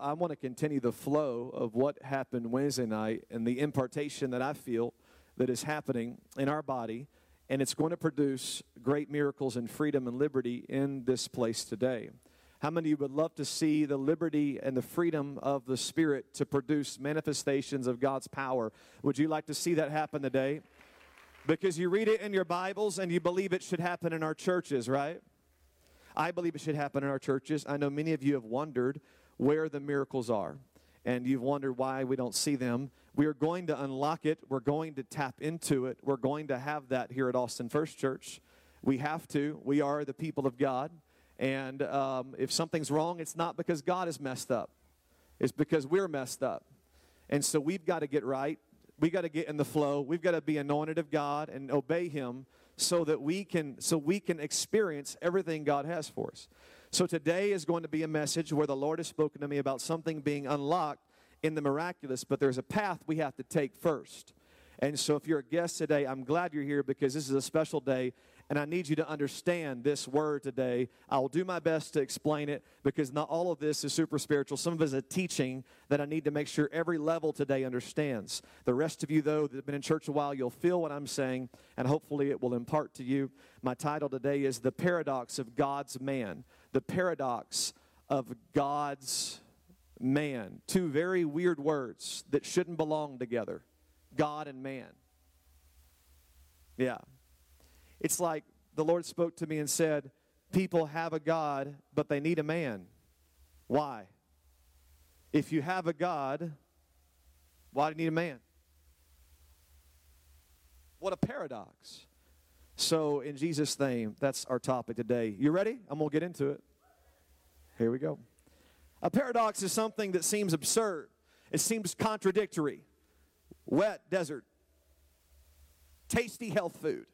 I want to continue the flow of what happened Wednesday night and the impartation that I feel that is happening in our body, and it's going to produce great miracles and freedom and liberty in this place today. How many of you would love to see the liberty and the freedom of the Spirit to produce manifestations of God's power? Would you like to see that happen today? Because you read it in your Bibles and you believe it should happen in our churches, right? I believe it should happen in our churches. I know many of you have wondered where the miracles are, and you've wondered why we don't see them. We are going to unlock it, we're going to tap into it, we're going to have that here at Austin First Church. We have to. We are the people of God. And um, if something's wrong, it's not because God is messed up, it's because we're messed up. And so we've got to get right. We've got to get in the flow. We've got to be anointed of God and obey Him so that we can so we can experience everything God has for us. So today is going to be a message where the Lord has spoken to me about something being unlocked in the miraculous, but there's a path we have to take first. And so, if you're a guest today, I'm glad you're here because this is a special day and I need you to understand this word today. I'll do my best to explain it because not all of this is super spiritual. Some of it is a teaching that I need to make sure every level today understands. The rest of you, though, that have been in church a while, you'll feel what I'm saying, and hopefully it will impart to you. My title today is The Paradox of God's Man. The Paradox of God's Man. Two very weird words that shouldn't belong together God and man. Yeah. It's like the Lord spoke to me and said, People have a God, but they need a man. Why? If you have a God, why do you need a man? What a paradox. So, in Jesus' name, that's our topic today. You ready? I'm going to get into it. Here we go. A paradox is something that seems absurd, it seems contradictory. Wet desert, tasty health food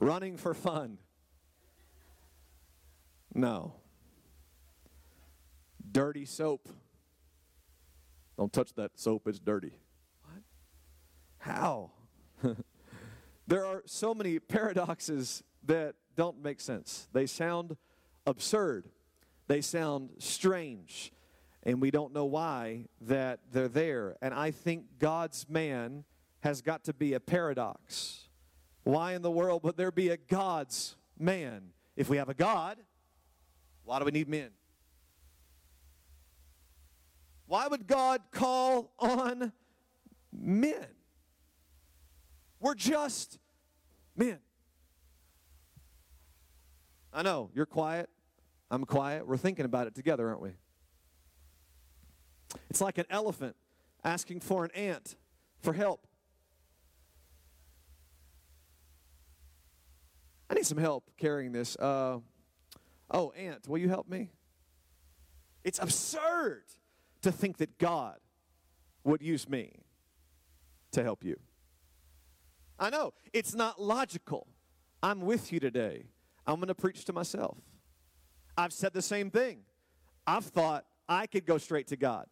running for fun. No. Dirty soap. Don't touch that soap, it's dirty. What? How? there are so many paradoxes that don't make sense. They sound absurd, they sound strange, and we don't know why that they're there. And I think God's man has got to be a paradox. Why in the world would there be a God's man? If we have a God, why do we need men? Why would God call on men? We're just men. I know, you're quiet. I'm quiet. We're thinking about it together, aren't we? It's like an elephant asking for an ant for help. I need some help carrying this. Uh, oh, ant, will you help me? It's absurd to think that God would use me to help you. I know, it's not logical. I'm with you today. I'm going to preach to myself. I've said the same thing. I've thought I could go straight to God,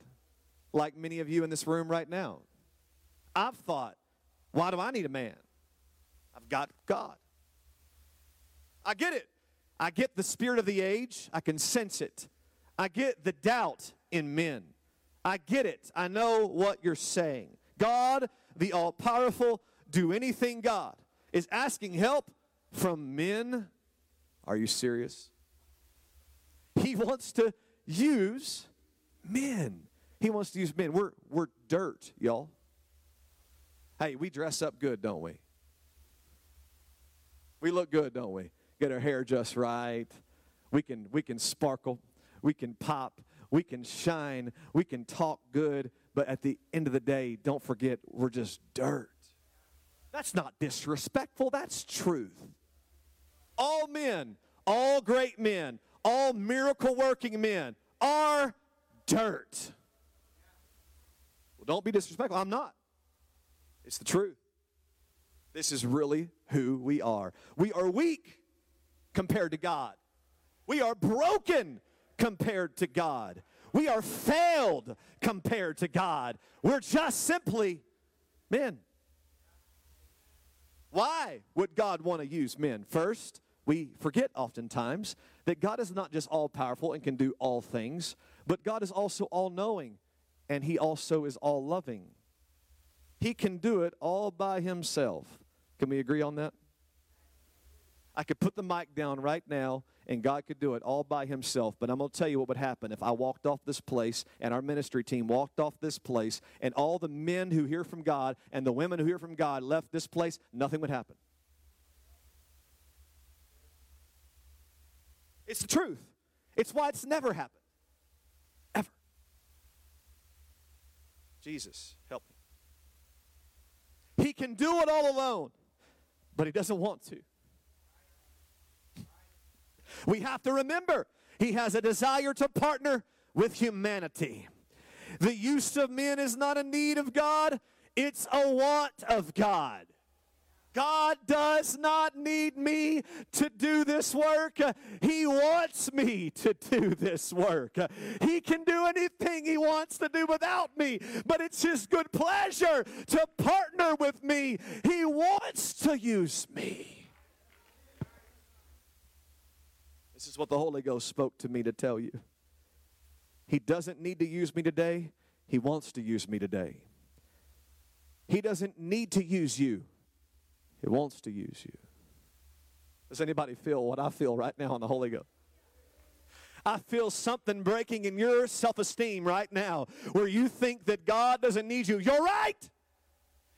like many of you in this room right now. I've thought, why do I need a man? I've got God. I get it. I get the spirit of the age. I can sense it. I get the doubt in men. I get it. I know what you're saying. God, the all powerful, do anything God, is asking help from men. Are you serious? He wants to use men. He wants to use men. We're, we're dirt, y'all. Hey, we dress up good, don't we? We look good, don't we? get our hair just right. We can, we can sparkle. We can pop. We can shine. We can talk good. But at the end of the day, don't forget, we're just dirt. That's not disrespectful, that's truth. All men, all great men, all miracle working men are dirt. Well, don't be disrespectful. I'm not. It's the truth. This is really who we are. We are weak compared to God. We are broken compared to God. We are failed compared to God. We're just simply men. Why would God want to use men? First, we forget oftentimes that God is not just all powerful and can do all things, but God is also all knowing and He also is all loving. He can do it all by Himself. Can we agree on that? I could put the mic down right now and God could do it all by himself. But I'm going to tell you what would happen if I walked off this place and our ministry team walked off this place and all the men who hear from God and the women who hear from God left this place, nothing would happen. It's the truth. It's why it's never happened. Ever. Jesus, help me. He can do it all alone, but he doesn't want to. We have to remember he has a desire to partner with humanity. The use of men is not a need of God, it's a want of God. God does not need me to do this work. He wants me to do this work. He can do anything He wants to do without me, but it's His good pleasure to partner with me. He wants to use me. This is what the Holy Ghost spoke to me to tell you. He doesn't need to use me today, He wants to use me today. He doesn't need to use you. He wants to use you. Does anybody feel what I feel right now on the Holy Ghost? I feel something breaking in your self esteem right now where you think that God doesn't need you. You're right.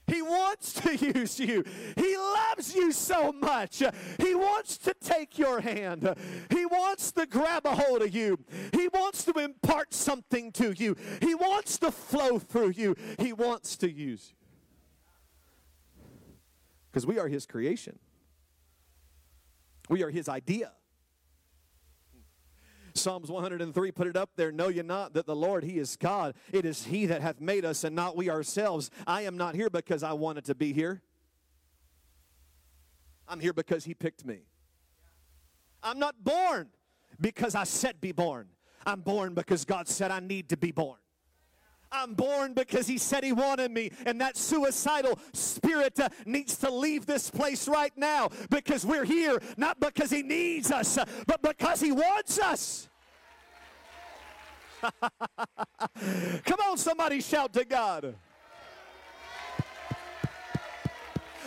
He wants to use you. He loves you so much. He wants to take your hand. He wants to grab a hold of you. He wants to impart something to you. He wants to flow through you. He wants to use you because we are his creation. We are his idea. Psalms 103 put it up there. Know ye not that the Lord, He is God. It is He that hath made us and not we ourselves. I am not here because I wanted to be here. I'm here because He picked me. I'm not born because I said be born. I'm born because God said I need to be born. I'm born because he said he wanted me. And that suicidal spirit uh, needs to leave this place right now because we're here not because he needs us, uh, but because he wants us. Come on, somebody shout to God.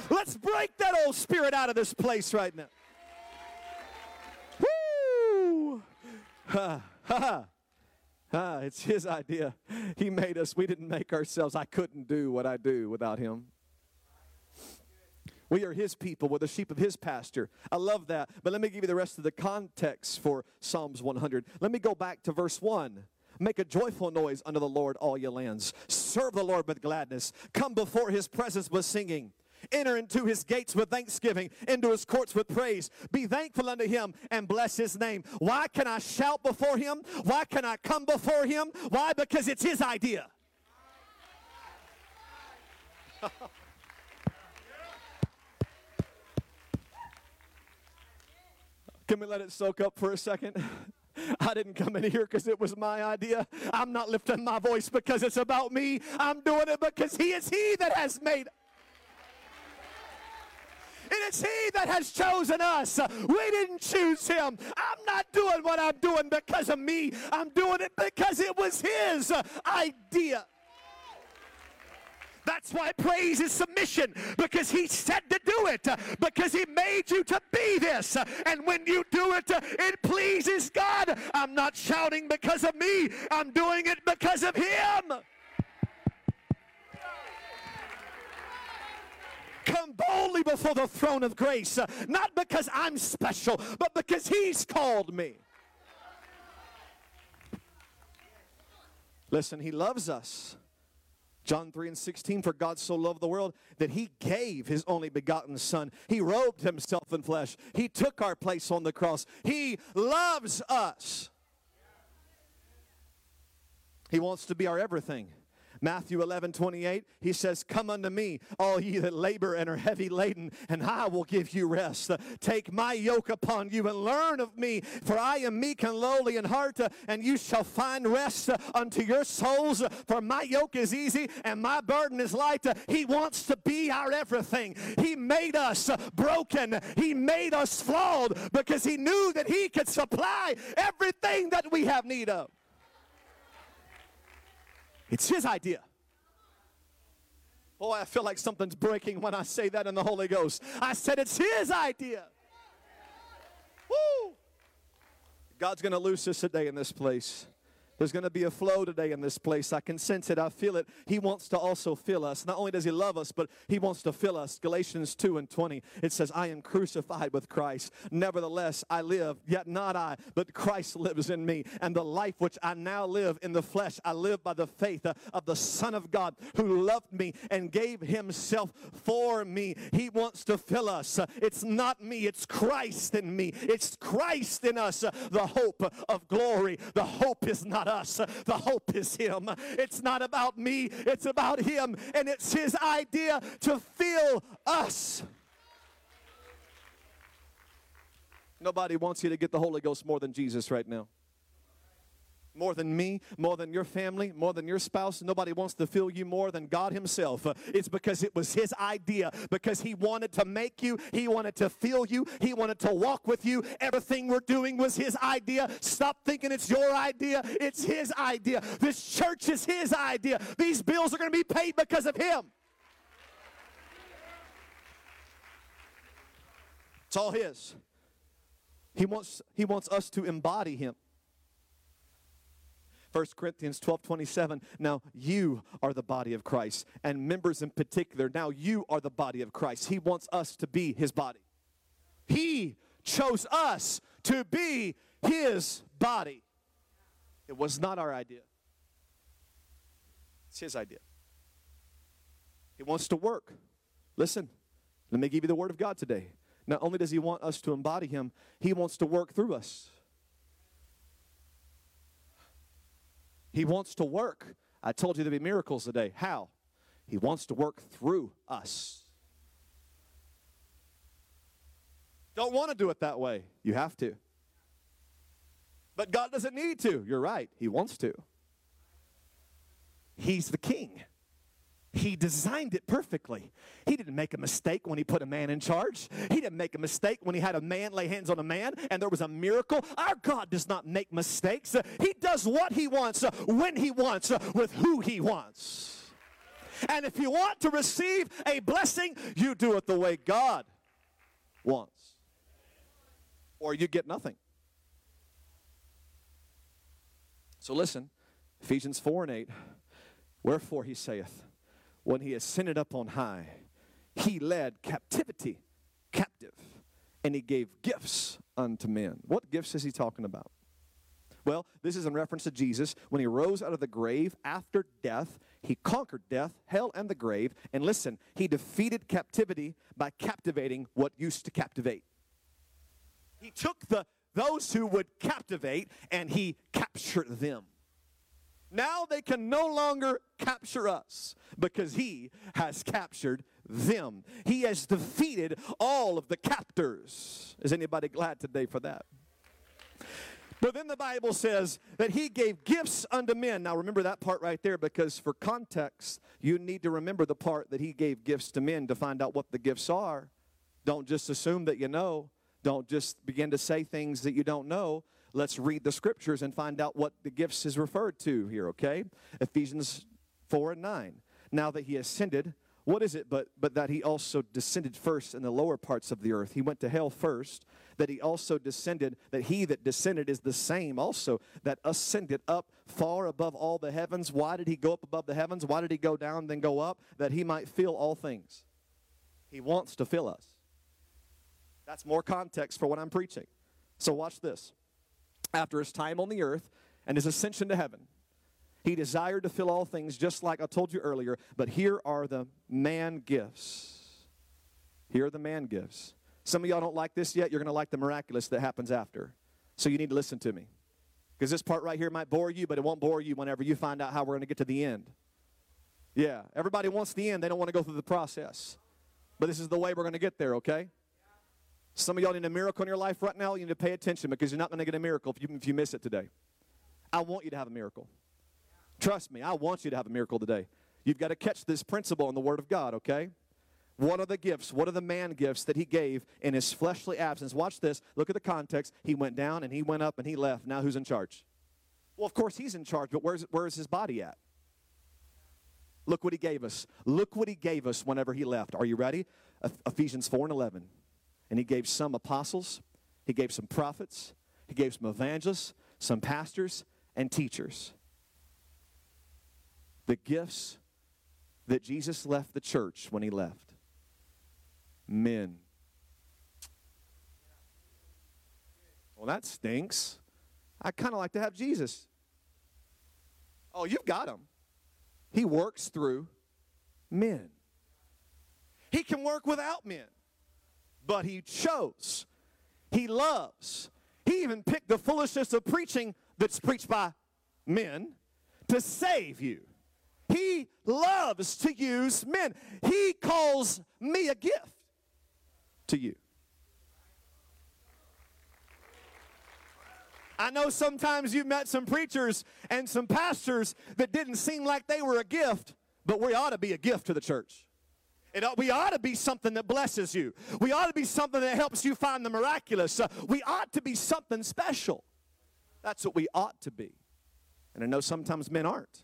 Let's break that old spirit out of this place right now. Woo! Ha, ha. Ah, it's his idea. He made us. We didn't make ourselves. I couldn't do what I do without him. We are his people. We're the sheep of his pasture. I love that. But let me give you the rest of the context for Psalms 100. Let me go back to verse 1. Make a joyful noise unto the Lord, all ye lands. Serve the Lord with gladness. Come before his presence with singing. Enter into his gates with thanksgiving, into his courts with praise. Be thankful unto him and bless his name. Why can I shout before him? Why can I come before him? Why? Because it's his idea. Can we let it soak up for a second? I didn't come in here because it was my idea. I'm not lifting my voice because it's about me. I'm doing it because He is He that has made it is He that has chosen us. We didn't choose Him. I'm not doing what I'm doing because of me. I'm doing it because it was His idea. That's why praise is submission because he said to do it, because he made you to be this. And when you do it, it pleases God. I'm not shouting because of me, I'm doing it because of him. Come boldly before the throne of grace, uh, not because I'm special, but because He's called me. Listen, He loves us. John 3 and 16, for God so loved the world that he gave his only begotten Son. He robed himself in flesh. He took our place on the cross. He loves us. He wants to be our everything. Matthew 11, 28, he says, Come unto me, all ye that labor and are heavy laden, and I will give you rest. Take my yoke upon you and learn of me, for I am meek and lowly in heart, and you shall find rest unto your souls. For my yoke is easy and my burden is light. He wants to be our everything. He made us broken, He made us flawed because He knew that He could supply everything that we have need of. It's his idea. Boy, I feel like something's breaking when I say that in the Holy Ghost. I said it's his idea. Woo! God's going to loose us today in this place. There's going to be a flow today in this place. I can sense it. I feel it. He wants to also fill us. Not only does He love us, but He wants to fill us. Galatians 2 and 20, it says, I am crucified with Christ. Nevertheless, I live, yet not I, but Christ lives in me. And the life which I now live in the flesh, I live by the faith uh, of the Son of God who loved me and gave Himself for me. He wants to fill us. It's not me, it's Christ in me. It's Christ in us, the hope of glory. The hope is not us. The hope is Him. It's not about me, it's about Him. And it's His idea to fill us. Nobody wants you to get the Holy Ghost more than Jesus right now more than me, more than your family, more than your spouse. Nobody wants to feel you more than God Himself. Uh, it's because it was His idea, because He wanted to make you, He wanted to feel you, He wanted to walk with you. Everything we're doing was His idea. Stop thinking it's your idea, it's His idea. This church is His idea. These bills are going to be paid because of Him. It's all His. He wants, he wants us to embody Him. 1 Corinthians 12 27. Now you are the body of Christ, and members in particular. Now you are the body of Christ. He wants us to be his body. He chose us to be his body. It was not our idea, it's his idea. He wants to work. Listen, let me give you the word of God today. Not only does he want us to embody him, he wants to work through us. He wants to work. I told you there'd be miracles today. How? He wants to work through us. Don't want to do it that way. You have to. But God doesn't need to. You're right. He wants to. He's the king. He designed it perfectly. He didn't make a mistake when he put a man in charge. He didn't make a mistake when he had a man lay hands on a man and there was a miracle. Our God does not make mistakes. He does what he wants, when he wants, with who he wants. And if you want to receive a blessing, you do it the way God wants, or you get nothing. So listen, Ephesians 4 and 8. Wherefore he saith, when he ascended up on high, he led captivity captive and he gave gifts unto men. What gifts is he talking about? Well, this is in reference to Jesus. When he rose out of the grave after death, he conquered death, hell, and the grave. And listen, he defeated captivity by captivating what used to captivate. He took the those who would captivate and he captured them. Now they can no longer capture us because he has captured them. He has defeated all of the captors. Is anybody glad today for that? But then the Bible says that he gave gifts unto men. Now remember that part right there because for context, you need to remember the part that he gave gifts to men to find out what the gifts are. Don't just assume that you know. Don't just begin to say things that you don't know let's read the scriptures and find out what the gifts is referred to here, okay? Ephesians 4 and 9. Now that he ascended, what is it but, but that he also descended first in the lower parts of the earth? He went to hell first, that he also descended, that he that descended is the same also that ascended up far above all the heavens. Why did he go up above the heavens? Why did he go down, then go up? That he might fill all things. He wants to fill us. That's more context for what I'm preaching. So watch this after his time on the earth and his ascension to heaven. He desired to fill all things, just like I told you earlier, but here are the man gifts. Here are the man gifts. Some of y'all don't like this yet. You're going to like the miraculous that happens after. So you need to listen to me. Because this part right here might bore you, but it won't bore you whenever you find out how we're going to get to the end. Yeah, everybody wants the end. They don't want to go through the process. But this is the way we're going to get there, okay? Some of y'all need a miracle in your life right now. You need to pay attention because you're not going to get a miracle if you, if you miss it today. I want you to have a miracle. Trust me, I want you to have a miracle today. You've got to catch this principle in the Word of God, okay? What are the gifts? What are the man gifts that he gave in his fleshly absence? Watch this. Look at the context. He went down and he went up and he left. Now who's in charge? Well, of course he's in charge, but where's, where's his body at? Look what he gave us. Look what he gave us whenever he left. Are you ready? Ephesians 4 and 11. And he gave some apostles, he gave some prophets, he gave some evangelists, some pastors, and teachers. The gifts that Jesus left the church when he left men. Well, that stinks. I kind of like to have Jesus. Oh, you've got him. He works through men. He can work without men, but he chose. He loves. He even picked the foolishness of preaching that's preached by men to save you. He loves to use men. He calls me a gift to you. I know sometimes you've met some preachers and some pastors that didn't seem like they were a gift, but we ought to be a gift to the church. It, we ought to be something that blesses you. We ought to be something that helps you find the miraculous. Uh, we ought to be something special. That's what we ought to be. And I know sometimes men aren't.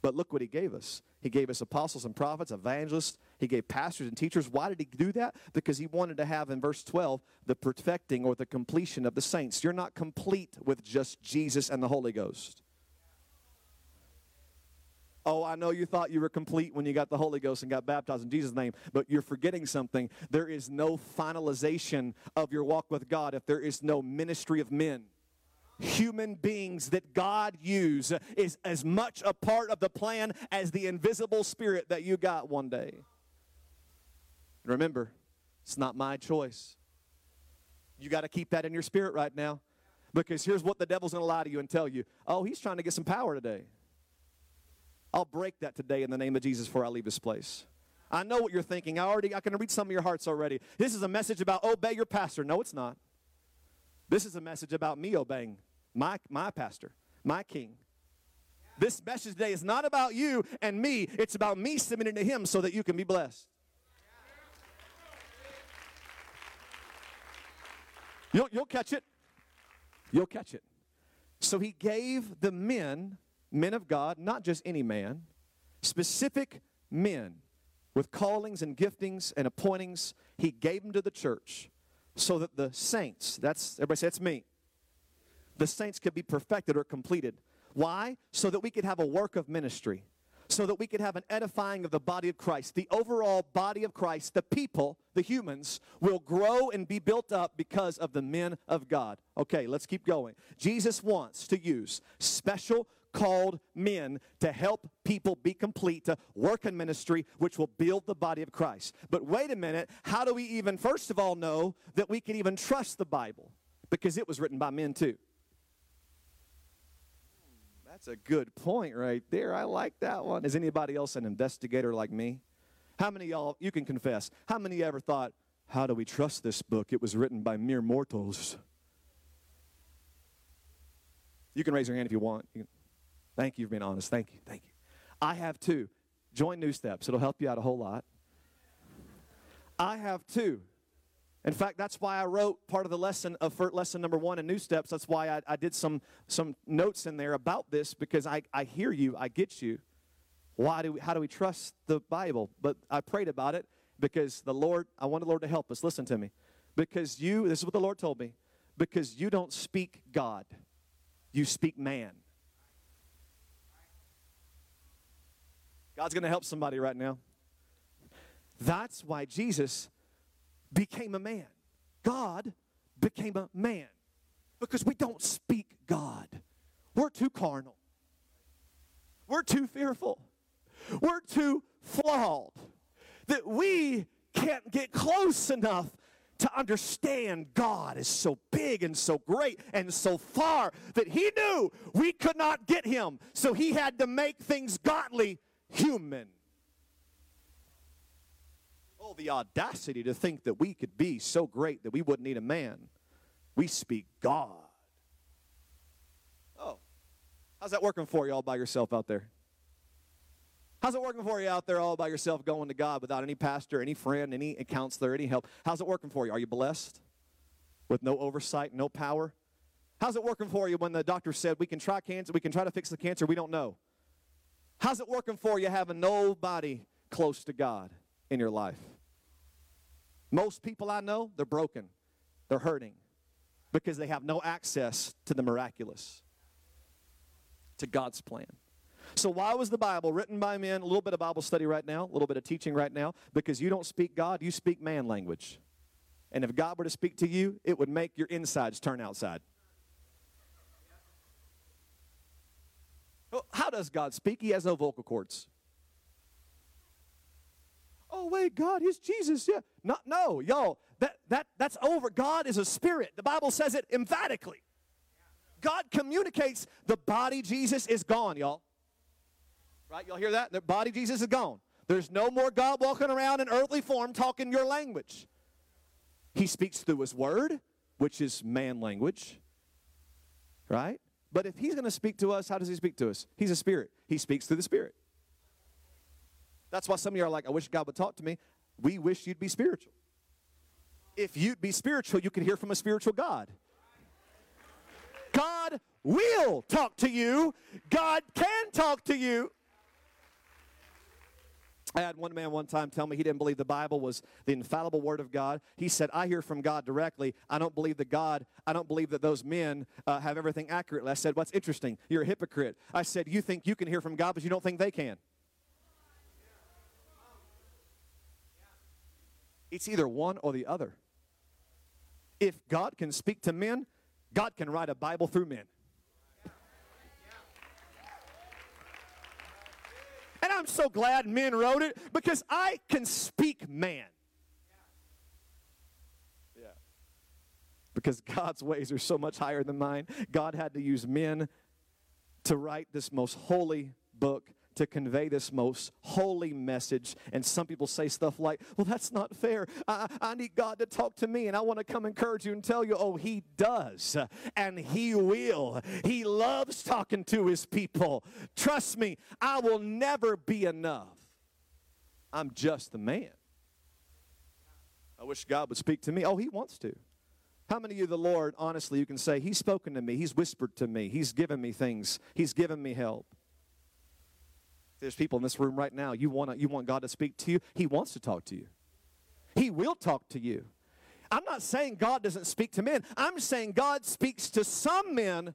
But look what he gave us. He gave us apostles and prophets, evangelists. He gave pastors and teachers. Why did he do that? Because he wanted to have in verse 12 the perfecting or the completion of the saints. You're not complete with just Jesus and the Holy Ghost. Oh, I know you thought you were complete when you got the Holy Ghost and got baptized in Jesus' name, but you're forgetting something. There is no finalization of your walk with God if there is no ministry of men human beings that God used is as much a part of the plan as the invisible spirit that you got one day. Remember, it's not my choice. You got to keep that in your spirit right now because here's what the devil's going to lie to you and tell you oh, he's trying to get some power today. I'll break that today in the name of Jesus before I leave this place. I know what you're thinking. I already I can read some of your hearts already. This is a message about obey your pastor. No, it's not. This is a message about me obeying my, my pastor, my king. This message today is not about you and me, it's about me submitting to him so that you can be blessed. You'll, you'll catch it. You'll catch it. So he gave the men, men of God, not just any man, specific men with callings and giftings and appointings. He gave them to the church so that the saints, that's, everybody say, it's me the saints could be perfected or completed. Why? So that we could have a work of ministry, so that we could have an edifying of the body of Christ. The overall body of Christ, the people, the humans, will grow and be built up because of the men of God. Okay, let's keep going. Jesus wants to use special called men to help people be complete, to work in ministry, which will build the body of Christ. But wait a minute, how do we even, first of all, know that we can even trust the Bible? Because it was written by men too. That's a good point right there. I like that one. Is anybody else an investigator like me? How many y'all, you can confess, how many ever thought, how do we trust this book? It was written by mere mortals. You can raise your hand if you want. You thank you for being honest. Thank you. Thank you. I have two. Join New Steps, it'll help you out a whole lot. I have two. In fact, that's why I wrote part of the lesson of lesson number one in New Steps. That's why I, I did some, some notes in there about this because I, I hear you, I get you. Why do we, how do we trust the Bible? But I prayed about it because the Lord, I want the Lord to help us. Listen to me. Because you, this is what the Lord told me, because you don't speak God, you speak man. God's going to help somebody right now. That's why Jesus became a man. God became a man because we don't speak God. We're too carnal. We're too fearful. We're too flawed that we can't get close enough to understand God is so big and so great and so far that He knew we could not get Him. So He had to make things godly human. Oh, the audacity to think that we could be so great that we wouldn't need a man. We speak God. Oh, how's that working for you all by yourself out there? How's it working for you out there all by yourself going to God without any pastor, any friend, any counselor, any help? How's it working for you? Are you blessed with no oversight, no power? How's it working for you when the doctor said we can try cancer, we can try to fix the cancer, we don't know? How's it working for you having nobody close to God in your life? Most people I know, they're broken. They're hurting because they have no access to the miraculous, to God's plan. So, why was the Bible written by men? A little bit of Bible study right now, a little bit of teaching right now, because you don't speak God, you speak man language. And if God were to speak to you, it would make your insides turn outside. How does God speak? He has no vocal cords. Oh wait, God, He's Jesus. Yeah, not no, y'all. That that that's over. God is a spirit. The Bible says it emphatically. God communicates. The body Jesus is gone, y'all. Right? Y'all hear that? The body Jesus is gone. There's no more God walking around in earthly form talking your language. He speaks through His Word, which is man language. Right? But if He's going to speak to us, how does He speak to us? He's a spirit. He speaks through the Spirit. That's why some of you are like, I wish God would talk to me. We wish you'd be spiritual. If you'd be spiritual, you could hear from a spiritual God. God will talk to you. God can talk to you. I had one man one time tell me he didn't believe the Bible was the infallible word of God. He said, I hear from God directly. I don't believe that God, I don't believe that those men uh, have everything accurately. I said, What's interesting? You're a hypocrite. I said, You think you can hear from God, but you don't think they can. It's either one or the other. If God can speak to men, God can write a Bible through men. I'm so glad men wrote it because I can speak man. Yeah. Because God's ways are so much higher than mine. God had to use men to write this most holy book to convey this most holy message. And some people say stuff like, well, that's not fair. I, I need God to talk to me. And I want to come encourage you and tell you, oh, He does. And He will. He loves talking to His people. Trust me, I will never be enough. I'm just the man. I wish God would speak to me. Oh, He wants to. How many of you, the Lord, honestly, you can say, He's spoken to me, He's whispered to me, He's given me things, He's given me help? There's people in this room right now. You want you want God to speak to you. He wants to talk to you. He will talk to you. I'm not saying God doesn't speak to men. I'm saying God speaks to some men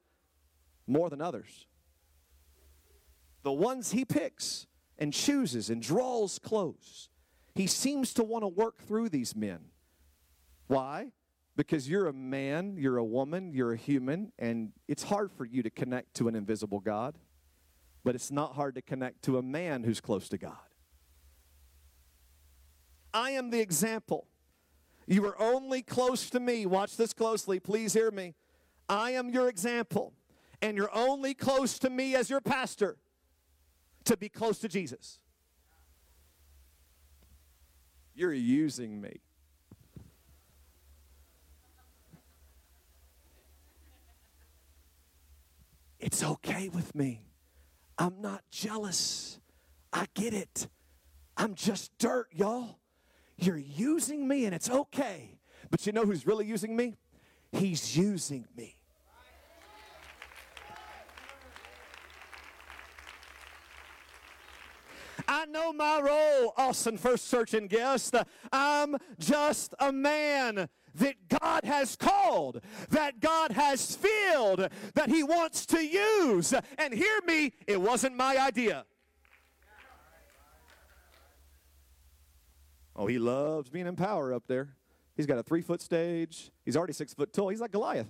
more than others. The ones he picks and chooses and draws close. He seems to want to work through these men. Why? Because you're a man, you're a woman, you're a human, and it's hard for you to connect to an invisible God but it's not hard to connect to a man who's close to God. I am the example. You are only close to me. Watch this closely. Please hear me. I am your example, and you're only close to me as your pastor to be close to Jesus. You're using me. It's okay with me. I'm not jealous. I get it. I'm just dirt, y'all. You're using me and it's okay. But you know who's really using me? He's using me. I know my role, Austin First Church and Guest. I'm just a man that God has called, that God has filled, that He wants to use. And hear me, it wasn't my idea. Oh, he loves being in power up there. He's got a three foot stage. He's already six foot tall. He's like Goliath.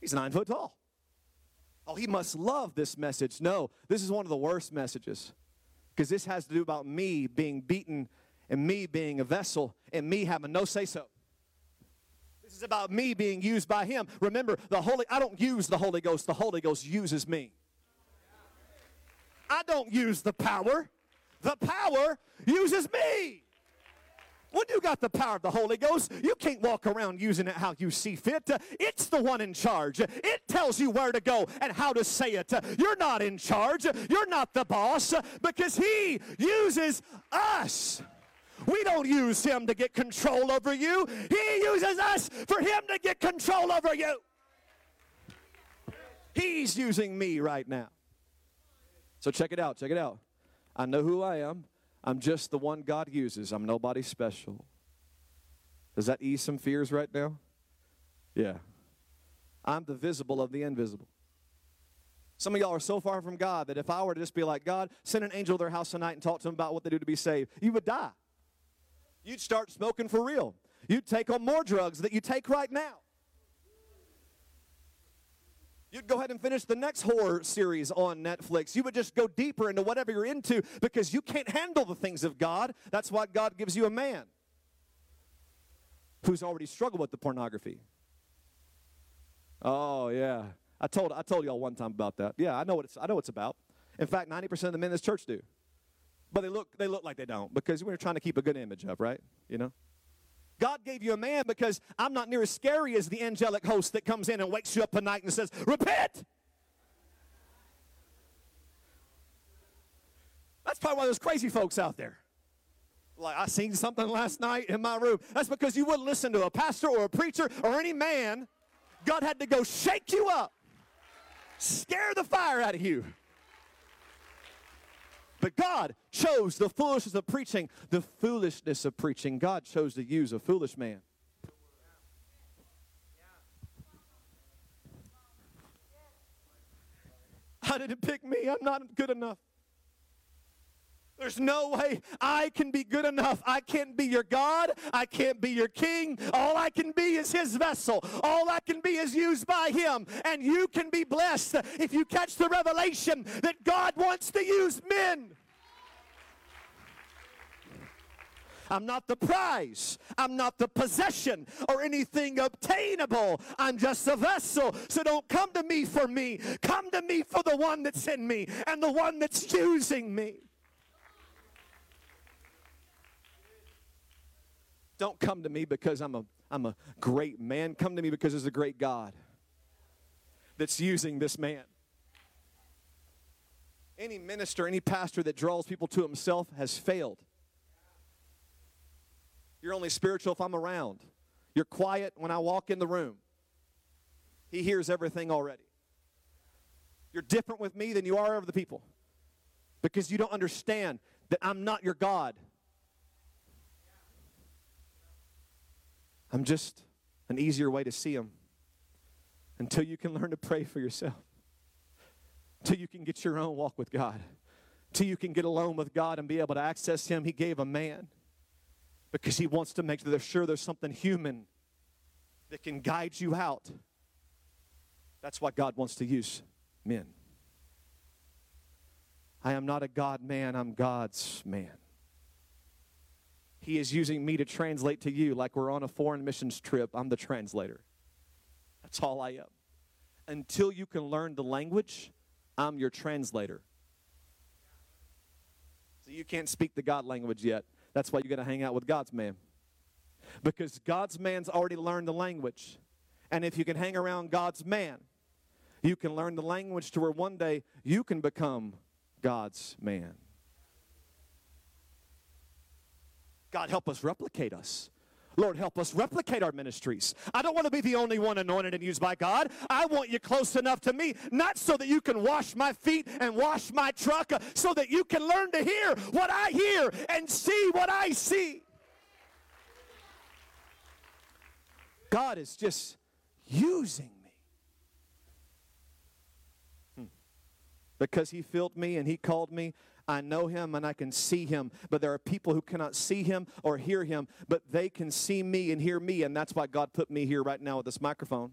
He's nine foot tall. Oh, he must love this message. No, this is one of the worst messages because this has to do about me being beaten and me being a vessel and me having no say so. This is about me being used by him. Remember, the Holy I don't use the Holy Ghost, the Holy Ghost uses me. I don't use the power, the power uses me. When you got the power of the Holy Ghost, you can't walk around using it how you see fit. It's the one in charge. It tells you where to go and how to say it. You're not in charge. You're not the boss because He uses us. We don't use Him to get control over you, He uses us for Him to get control over you. He's using me right now. So check it out. Check it out. I know who I am. I'm just the one God uses. I'm nobody special. Does that ease some fears right now? Yeah. I'm the visible of the invisible. Some of y'all are so far from God that if I were to just be like, God, send an angel to their house tonight and talk to them about what they do to be saved, you would die. You'd start smoking for real. You'd take on more drugs that you take right now. You'd go ahead and finish the next horror series on Netflix. You would just go deeper into whatever you're into because you can't handle the things of God. That's why God gives you a man who's already struggled with the pornography. Oh yeah. I told I told y'all one time about that. Yeah, I know what it's I know what it's about. In fact, 90% of the men in this church do. But they look they look like they don't because we're trying to keep a good image up, right? You know? God gave you a man because I'm not near as scary as the angelic host that comes in and wakes you up at night and says, Repent! That's probably why there's crazy folks out there. Like, I seen something last night in my room. That's because you wouldn't listen to a pastor or a preacher or any man. God had to go shake you up, scare the fire out of you. But God chose the foolishness of preaching, the foolishness of preaching. God chose to use a foolish man. I didn't pick me. I'm not good enough. There's no way I can be good enough. I can't be your God. I can't be your king. All I can be is his vessel. All I can be is used by him. And you can be blessed if you catch the revelation that God wants to use men. I'm not the prize. I'm not the possession or anything obtainable. I'm just a vessel. So don't come to me for me. Come to me for the one that's in me and the one that's using me. Don't come to me because I'm a, I'm a great man. Come to me because there's a great God that's using this man. Any minister, any pastor that draws people to himself has failed. You're only spiritual if I'm around. You're quiet when I walk in the room. He hears everything already. You're different with me than you are of the people because you don't understand that I'm not your God. I'm just an easier way to see him until you can learn to pray for yourself, until you can get your own walk with God, until you can get alone with God and be able to access him. He gave a man because he wants to make sure there's something human that can guide you out. That's why God wants to use men. I am not a God man, I'm God's man. He is using me to translate to you like we're on a foreign missions trip. I'm the translator. That's all I am. Until you can learn the language, I'm your translator. So you can't speak the God language yet. That's why you got to hang out with God's man. Because God's man's already learned the language. And if you can hang around God's man, you can learn the language to where one day you can become God's man. God, help us replicate us. Lord, help us replicate our ministries. I don't want to be the only one anointed and used by God. I want you close enough to me, not so that you can wash my feet and wash my truck, so that you can learn to hear what I hear and see what I see. God is just using me. Hmm. Because He filled me and He called me I know him and I can see him, but there are people who cannot see him or hear him, but they can see me and hear me, and that's why God put me here right now with this microphone.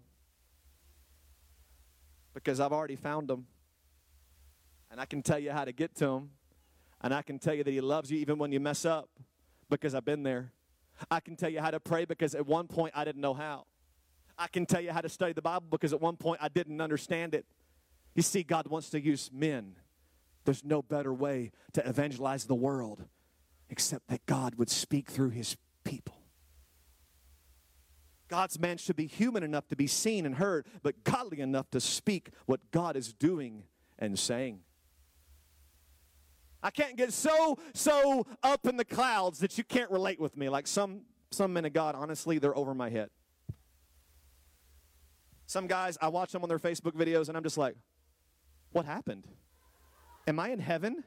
Because I've already found him, and I can tell you how to get to him, and I can tell you that he loves you even when you mess up, because I've been there. I can tell you how to pray because at one point I didn't know how. I can tell you how to study the Bible because at one point I didn't understand it. You see, God wants to use men There's no better way to evangelize the world except that God would speak through his people. God's man should be human enough to be seen and heard, but godly enough to speak what God is doing and saying. I can't get so so up in the clouds that you can't relate with me. Like some some men of God, honestly, they're over my head. Some guys, I watch them on their Facebook videos and I'm just like, what happened? Am I in heaven?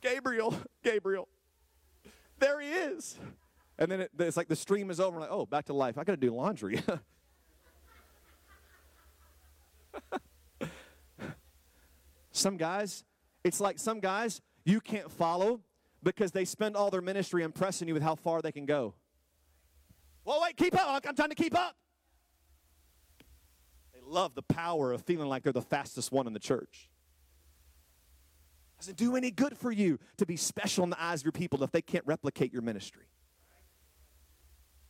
Gabriel, Gabriel, there he is. And then it, it's like the stream is over. Like, oh, back to life. I got to do laundry. some guys, it's like some guys you can't follow because they spend all their ministry impressing you with how far they can go. Well, wait, keep up. I'm trying to keep up. They love the power of feeling like they're the fastest one in the church. Doesn't do any good for you to be special in the eyes of your people if they can't replicate your ministry.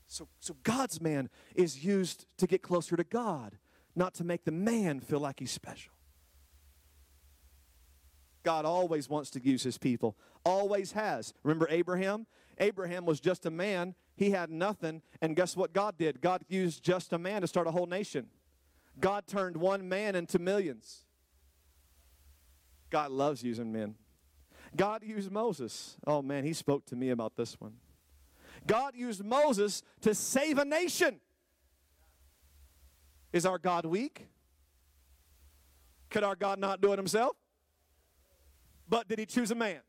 So, so God's man is used to get closer to God, not to make the man feel like he's special. God always wants to use his people, always has. Remember Abraham? Abraham was just a man, he had nothing, and guess what God did? God used just a man to start a whole nation. God turned one man into millions. God loves using men. God used Moses. Oh man, he spoke to me about this one. God used Moses to save a nation. Is our God weak? Could our God not do it himself? But did he choose a man?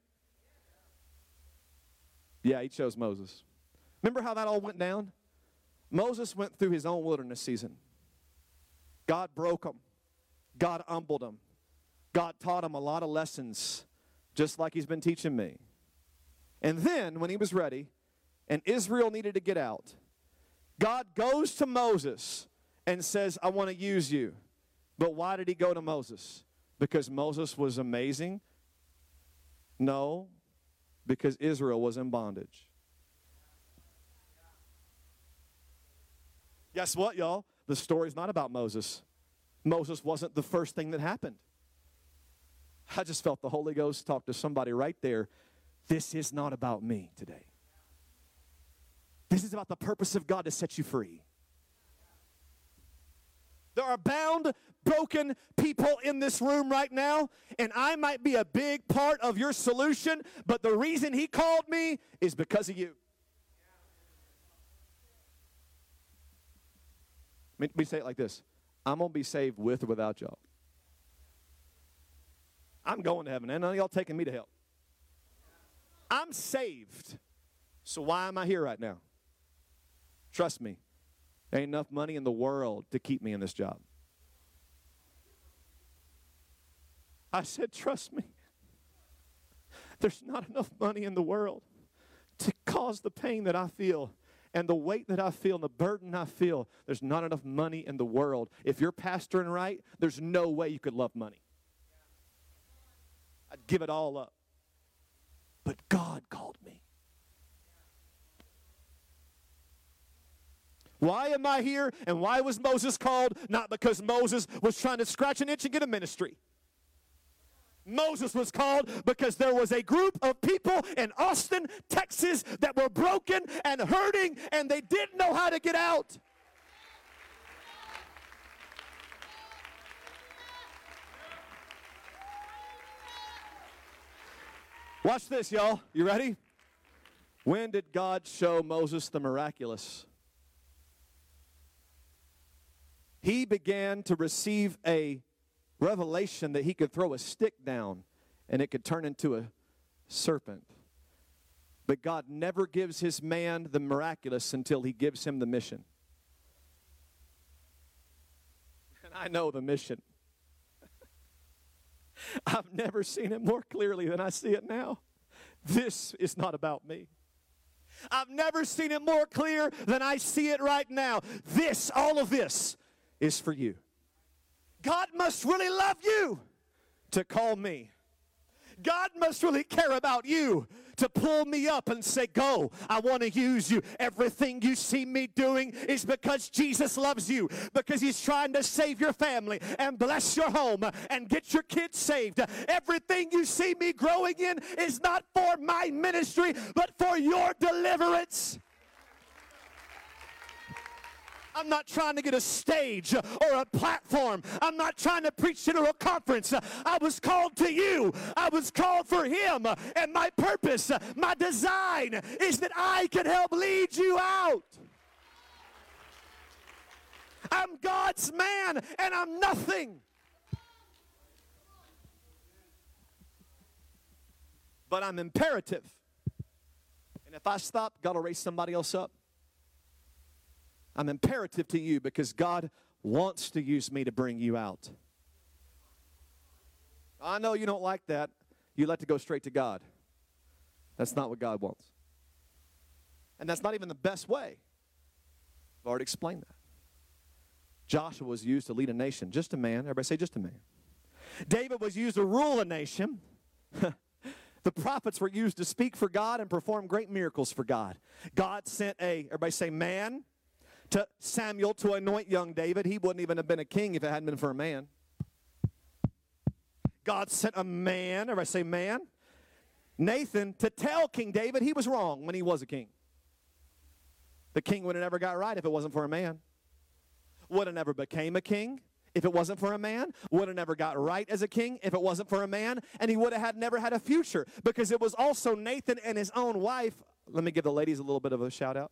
Yeah, he chose Moses. Remember how that all went down? Moses went through his own wilderness season. God broke him, God humbled him, God taught him a lot of lessons, just like he's been teaching me. And then, when he was ready, and Israel needed to get out, God goes to Moses and says, I want to use you. But why did he go to Moses? Because Moses was amazing? No, because Israel was in bondage. Guess what, y'all? The story's not about Moses. Moses wasn't the first thing that happened. I just felt the Holy Ghost talk to somebody right there. This is not about me today. This is about the purpose of God to set you free. There are bound, broken people in this room right now, and I might be a big part of your solution, but the reason He called me is because of you. Let me say it like this I'm going to be saved with or without y'all. I'm going to heaven, and none of y'all taking me to hell. I'm saved. So why am I here right now? Trust me, there ain't enough money in the world to keep me in this job. I said, trust me. There's not enough money in the world to cause the pain that I feel and the weight that I feel and the burden I feel. There's not enough money in the world. If you're pastoring right, there's no way you could love money. I'd give it all up. But God called me. Why am I here? And why was Moses called? Not because Moses was trying to scratch an itch and get a ministry. Moses was called because there was a group of people in Austin, Texas that were broken and hurting and they didn't know how to get out. Watch this, y'all. You ready? When did God show Moses the miraculous? He began to receive a revelation that he could throw a stick down and it could turn into a serpent. But God never gives his man the miraculous until he gives him the mission. And I know the mission. I've never seen it more clearly than I see it now. This is not about me. I've never seen it more clear than I see it right now. This, all of this, is for you. God must really love you to call me. God must really care about you to pull me up and say, Go, I want to use you. Everything you see me doing is because Jesus loves you, because He's trying to save your family and bless your home and get your kids saved. Everything you see me growing in is not for my ministry, but for your deliverance. I'm not trying to get a stage or a platform. I'm not trying to preach to a conference. I was called to you. I was called for him. And my purpose, my design is that I can help lead you out. I'm God's man and I'm nothing. But I'm imperative. And if I stop, God will raise somebody else up. I'm imperative to you because God wants to use me to bring you out. I know you don't like that. You like to go straight to God. That's not what God wants. And that's not even the best way. I've already explained that. Joshua was used to lead a nation, just a man. Everybody say, just a man. David was used to rule a nation. the prophets were used to speak for God and perform great miracles for God. God sent a, everybody say, man to Samuel to anoint young David. He wouldn't even have been a king if it hadn't been for a man. God sent a man, or I say man, Nathan, to tell King David he was wrong when he was a king. The king would have never got right if it wasn't for a man. Would have never became a king if it wasn't for a man. Would have never got right as a king if it wasn't for a man. And he would have had never had a future because it was also Nathan and his own wife. Let me give the ladies a little bit of a shout out.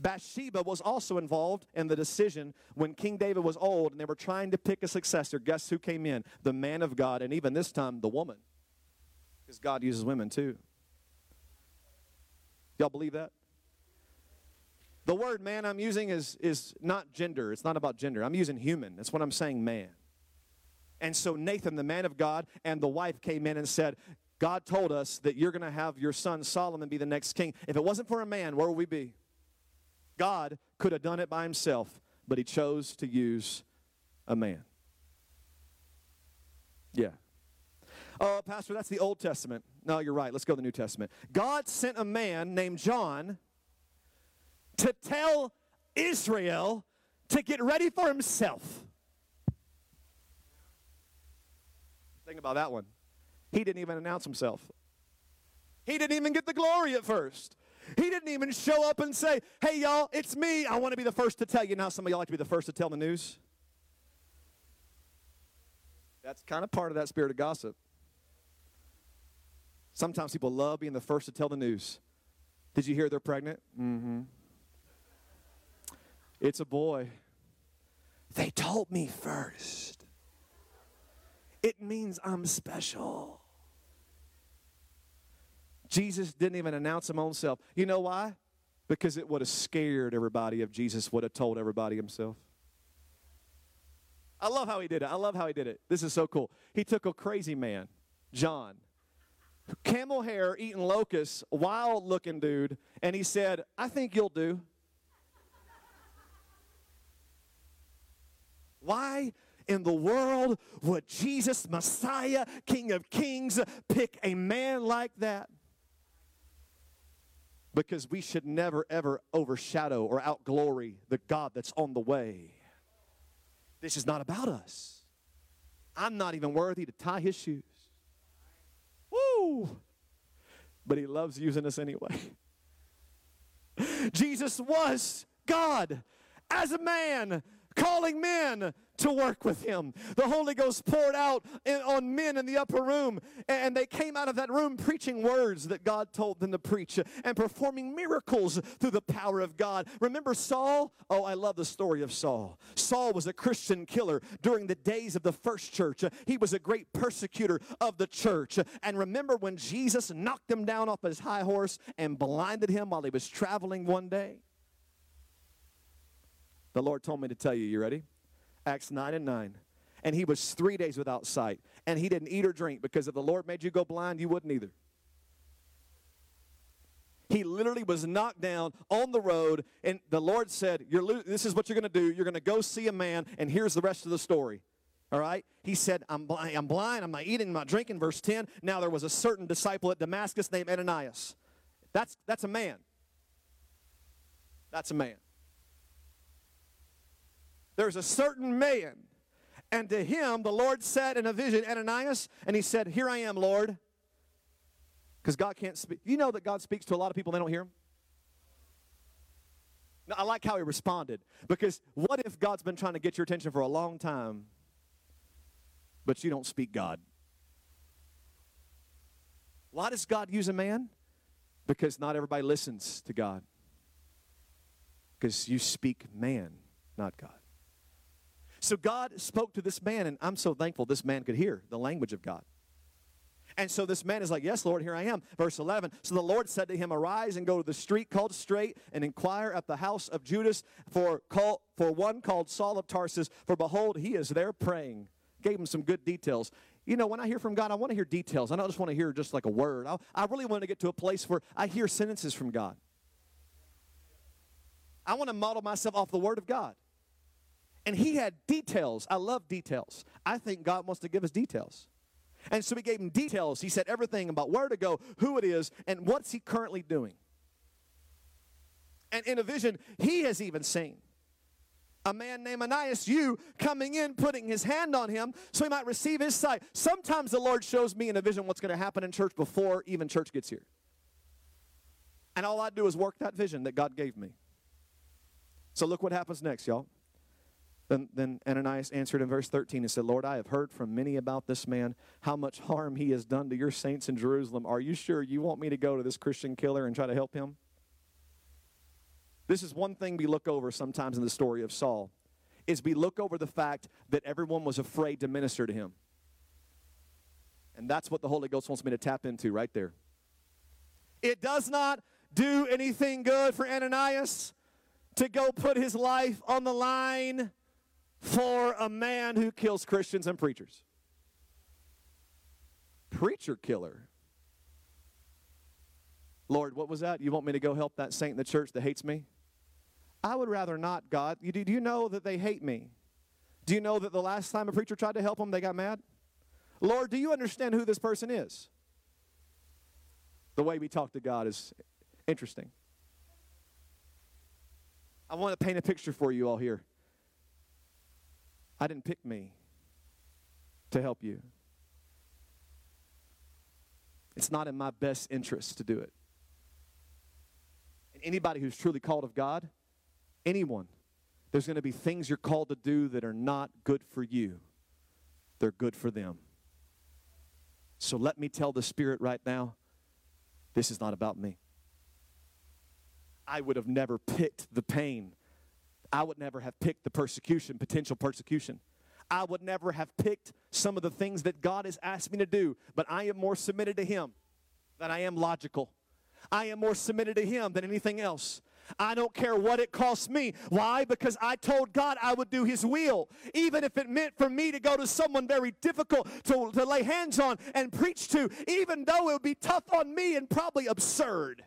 Bathsheba was also involved in the decision when King David was old and they were trying to pick a successor. Guess who came in? The man of God, and even this time, the woman. Because God uses women too. Y'all believe that? The word man I'm using is, is not gender. It's not about gender. I'm using human. That's what I'm saying, man. And so Nathan, the man of God, and the wife came in and said, God told us that you're going to have your son Solomon be the next king. If it wasn't for a man, where would we be? God could have done it by himself, but he chose to use a man. Yeah. Oh, Pastor, that's the Old Testament. No, you're right. Let's go to the New Testament. God sent a man named John to tell Israel to get ready for himself. Think about that one. He didn't even announce himself. He didn't even get the glory at first. He didn't even show up and say, Hey, y'all, it's me. I want to be the first to tell you. Now, some of y'all like to be the first to tell the news. That's kind of part of that spirit of gossip. Sometimes people love being the first to tell the news. Did you hear they're pregnant? Mm-hmm. It's a boy. They told me first. It means I'm special. Jesus didn't even announce him on himself. You know why? Because it would have scared everybody if Jesus would have told everybody himself. I love how he did it. I love how he did it. This is so cool. He took a crazy man, John, camel hair, eating locusts, wild looking dude, and he said, I think you'll do. Why in the world would Jesus, Messiah, King of Kings, pick a man like that? Because we should never, ever overshadow or outglory the God that's on the way. This is not about us. I'm not even worthy to tie his shoes. Woo! But he loves using us anyway. Jesus was God as a man, calling men to work with him. The Holy Ghost poured out in, on men in the upper room, and they came out of that room preaching words that God told them to preach and performing miracles through the power of God. Remember Saul? Oh, I love the story of Saul. Saul was a Christian killer during the days of the first church. He was a great persecutor of the church. And remember when Jesus knocked him down off his high horse and blinded him while he was traveling one day? The Lord told me to tell you, you ready? Acts 9 and 9. And he was three days without sight. And he didn't eat or drink because if the Lord made you go blind, you wouldn't either. He literally was knocked down on the road, and the Lord said, lo- This is what you're going to do. You're going to go see a man, and here's the rest of the story. All right? He said, I'm blind, I'm blind, I'm not eating, I'm not drinking. Verse 10. Now there was a certain disciple at Damascus named Ananias. That's, that's a man. That's a man. There's a certain man. And to him, the Lord said in a vision, Ananias, and he said, Here I am, Lord. Because God can't speak. You know that God speaks to a lot of people, and they don't hear him? Now, I like how he responded. Because what if God's been trying to get your attention for a long time, but you don't speak God? Why does God use a man? Because not everybody listens to God. Because you speak man, not God. So God spoke to this man, and I'm so thankful this man could hear the language of God. And so this man is like, Yes, Lord, here I am. Verse 11. So the Lord said to him, Arise and go to the street called Straight and inquire at the house of Judas for, call, for one called Saul of Tarsus, for behold, he is there praying. Gave him some good details. You know, when I hear from God, I want to hear details. I don't just want to hear just like a word. I, I really want to get to a place where I hear sentences from God. I want to model myself off the Word of God. And he had details. I love details. I think God wants to give us details. And so he gave him details. He said everything about where to go, who it is, and what's he currently doing. And in a vision, he has even seen a man named Ananias, you coming in, putting his hand on him so he might receive his sight. Sometimes the Lord shows me in a vision what's going to happen in church before even church gets here. And all I do is work that vision that God gave me. So look what happens next, y'all. Then, then Ananias answered in verse 13 and said, Lord, I have heard from many about this man, how much harm he has done to your saints in Jerusalem. Are you sure you want me to go to this Christian killer and try to help him? This is one thing we look over sometimes in the story of Saul, is we look over the fact that everyone was afraid to minister to him. And that's what the Holy Ghost wants me to tap into right there. It does not do anything good for Ananias to go put his life on the line for a man who kills Christians and preachers. Preacher killer. Lord, what was that? You want me to go help that saint in the church that hates me? I would rather not, God. Do you know that they hate me? Do you know that the last time a preacher tried to help them, they got mad? Lord, do you understand who this person is? The way we talk to God is interesting. I want to paint a picture for you all here. I didn't pick me to help you. It's not in my best interest to do it. And anybody who's truly called of God, anyone, there's going to be things you're called to do that are not good for you, they're good for them. So let me tell the Spirit right now this is not about me. I would have never picked the pain I would never have picked the persecution, potential persecution. I would never have picked some of the things that God has asked me to do, but I am more submitted to Him than I am logical. I am more submitted to Him than anything else. I don't care what it costs me. Why? Because I told God I would do His will, even if it meant for me to go to someone very difficult to, to lay hands on and preach to, even though it would be tough on me and probably absurd.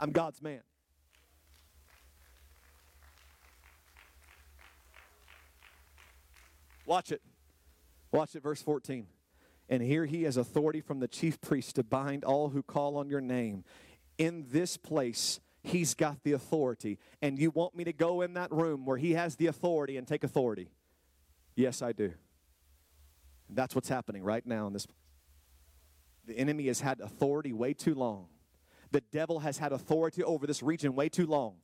I'm God's man. Watch it. Watch it, verse 14. And here he has authority from the chief priest to bind all who call on your name. In this place, he's got the authority. And you want me to go in that room where he has the authority and take authority? Yes, I do. That's what's happening right now in this. The enemy has had authority way too long. The devil has had authority over this region way too long.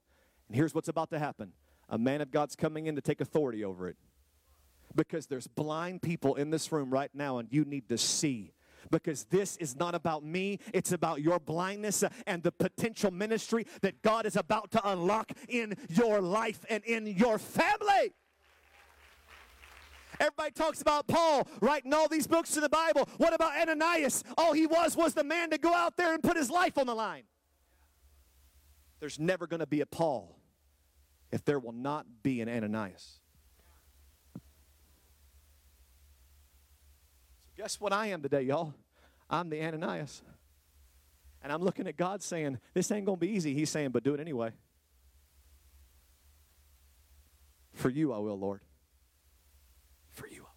And here's what's about to happen a man of God's coming in to take authority over it because there's blind people in this room right now and you need to see because this is not about me. It's about your blindness and the potential ministry that God is about to unlock in your life and in your family. Everybody talks about Paul writing all these books in the Bible. What about Ananias? All he was was the man to go out there and put his life on the line. There's never going to be a Paul if there will not be an Ananias. Guess what I am today, y'all? I'm the Ananias. And I'm looking at God saying, This ain't going to be easy. He's saying, But do it anyway. For you I will, Lord. For you I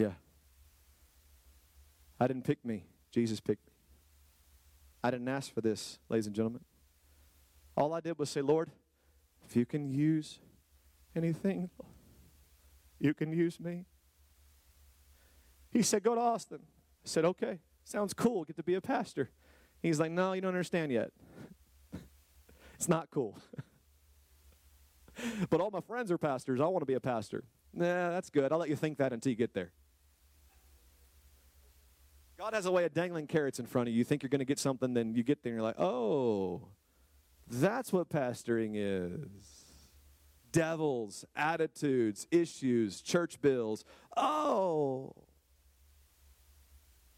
will. Yeah. I didn't pick me, Jesus picked me. I didn't ask for this, ladies and gentlemen. All I did was say, Lord, if you can use anything, you can use me. He said, Go to Austin. I said, Okay, sounds cool. Get to be a pastor. He's like, No, you don't understand yet. it's not cool. but all my friends are pastors. I want to be a pastor. Nah, that's good. I'll let you think that until you get there. God has a way of dangling carrots in front of you. You think you're going to get something, then you get there and you're like, oh, that's what pastoring is. Devils, attitudes, issues, church bills. Oh.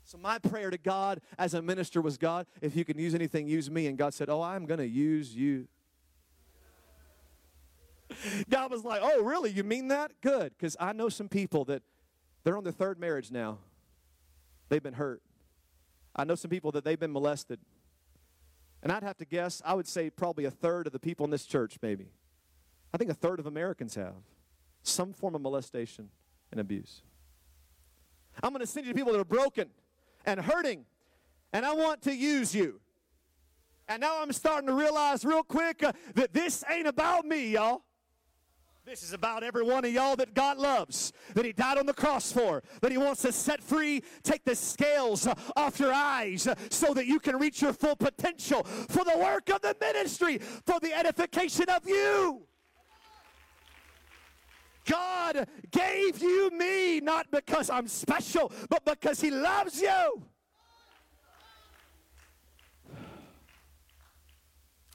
So, my prayer to God as a minister was God, if you can use anything, use me. And God said, Oh, I'm going to use you. God was like, Oh, really? You mean that? Good. Because I know some people that they're on their third marriage now. They've been hurt. I know some people that they've been molested. And I'd have to guess, I would say probably a third of the people in this church, maybe. I think a third of Americans have some form of molestation and abuse. I'm going to send you to people that are broken and hurting, and I want to use you. And now I'm starting to realize real quick uh, that this ain't about me, y'all. This is about every one of y'all that God loves, that He died on the cross for, that He wants to set free, take the scales uh, off your eyes uh, so that you can reach your full potential for the work of the ministry, for the edification of you. God gave you me not because I'm special, but because He loves you.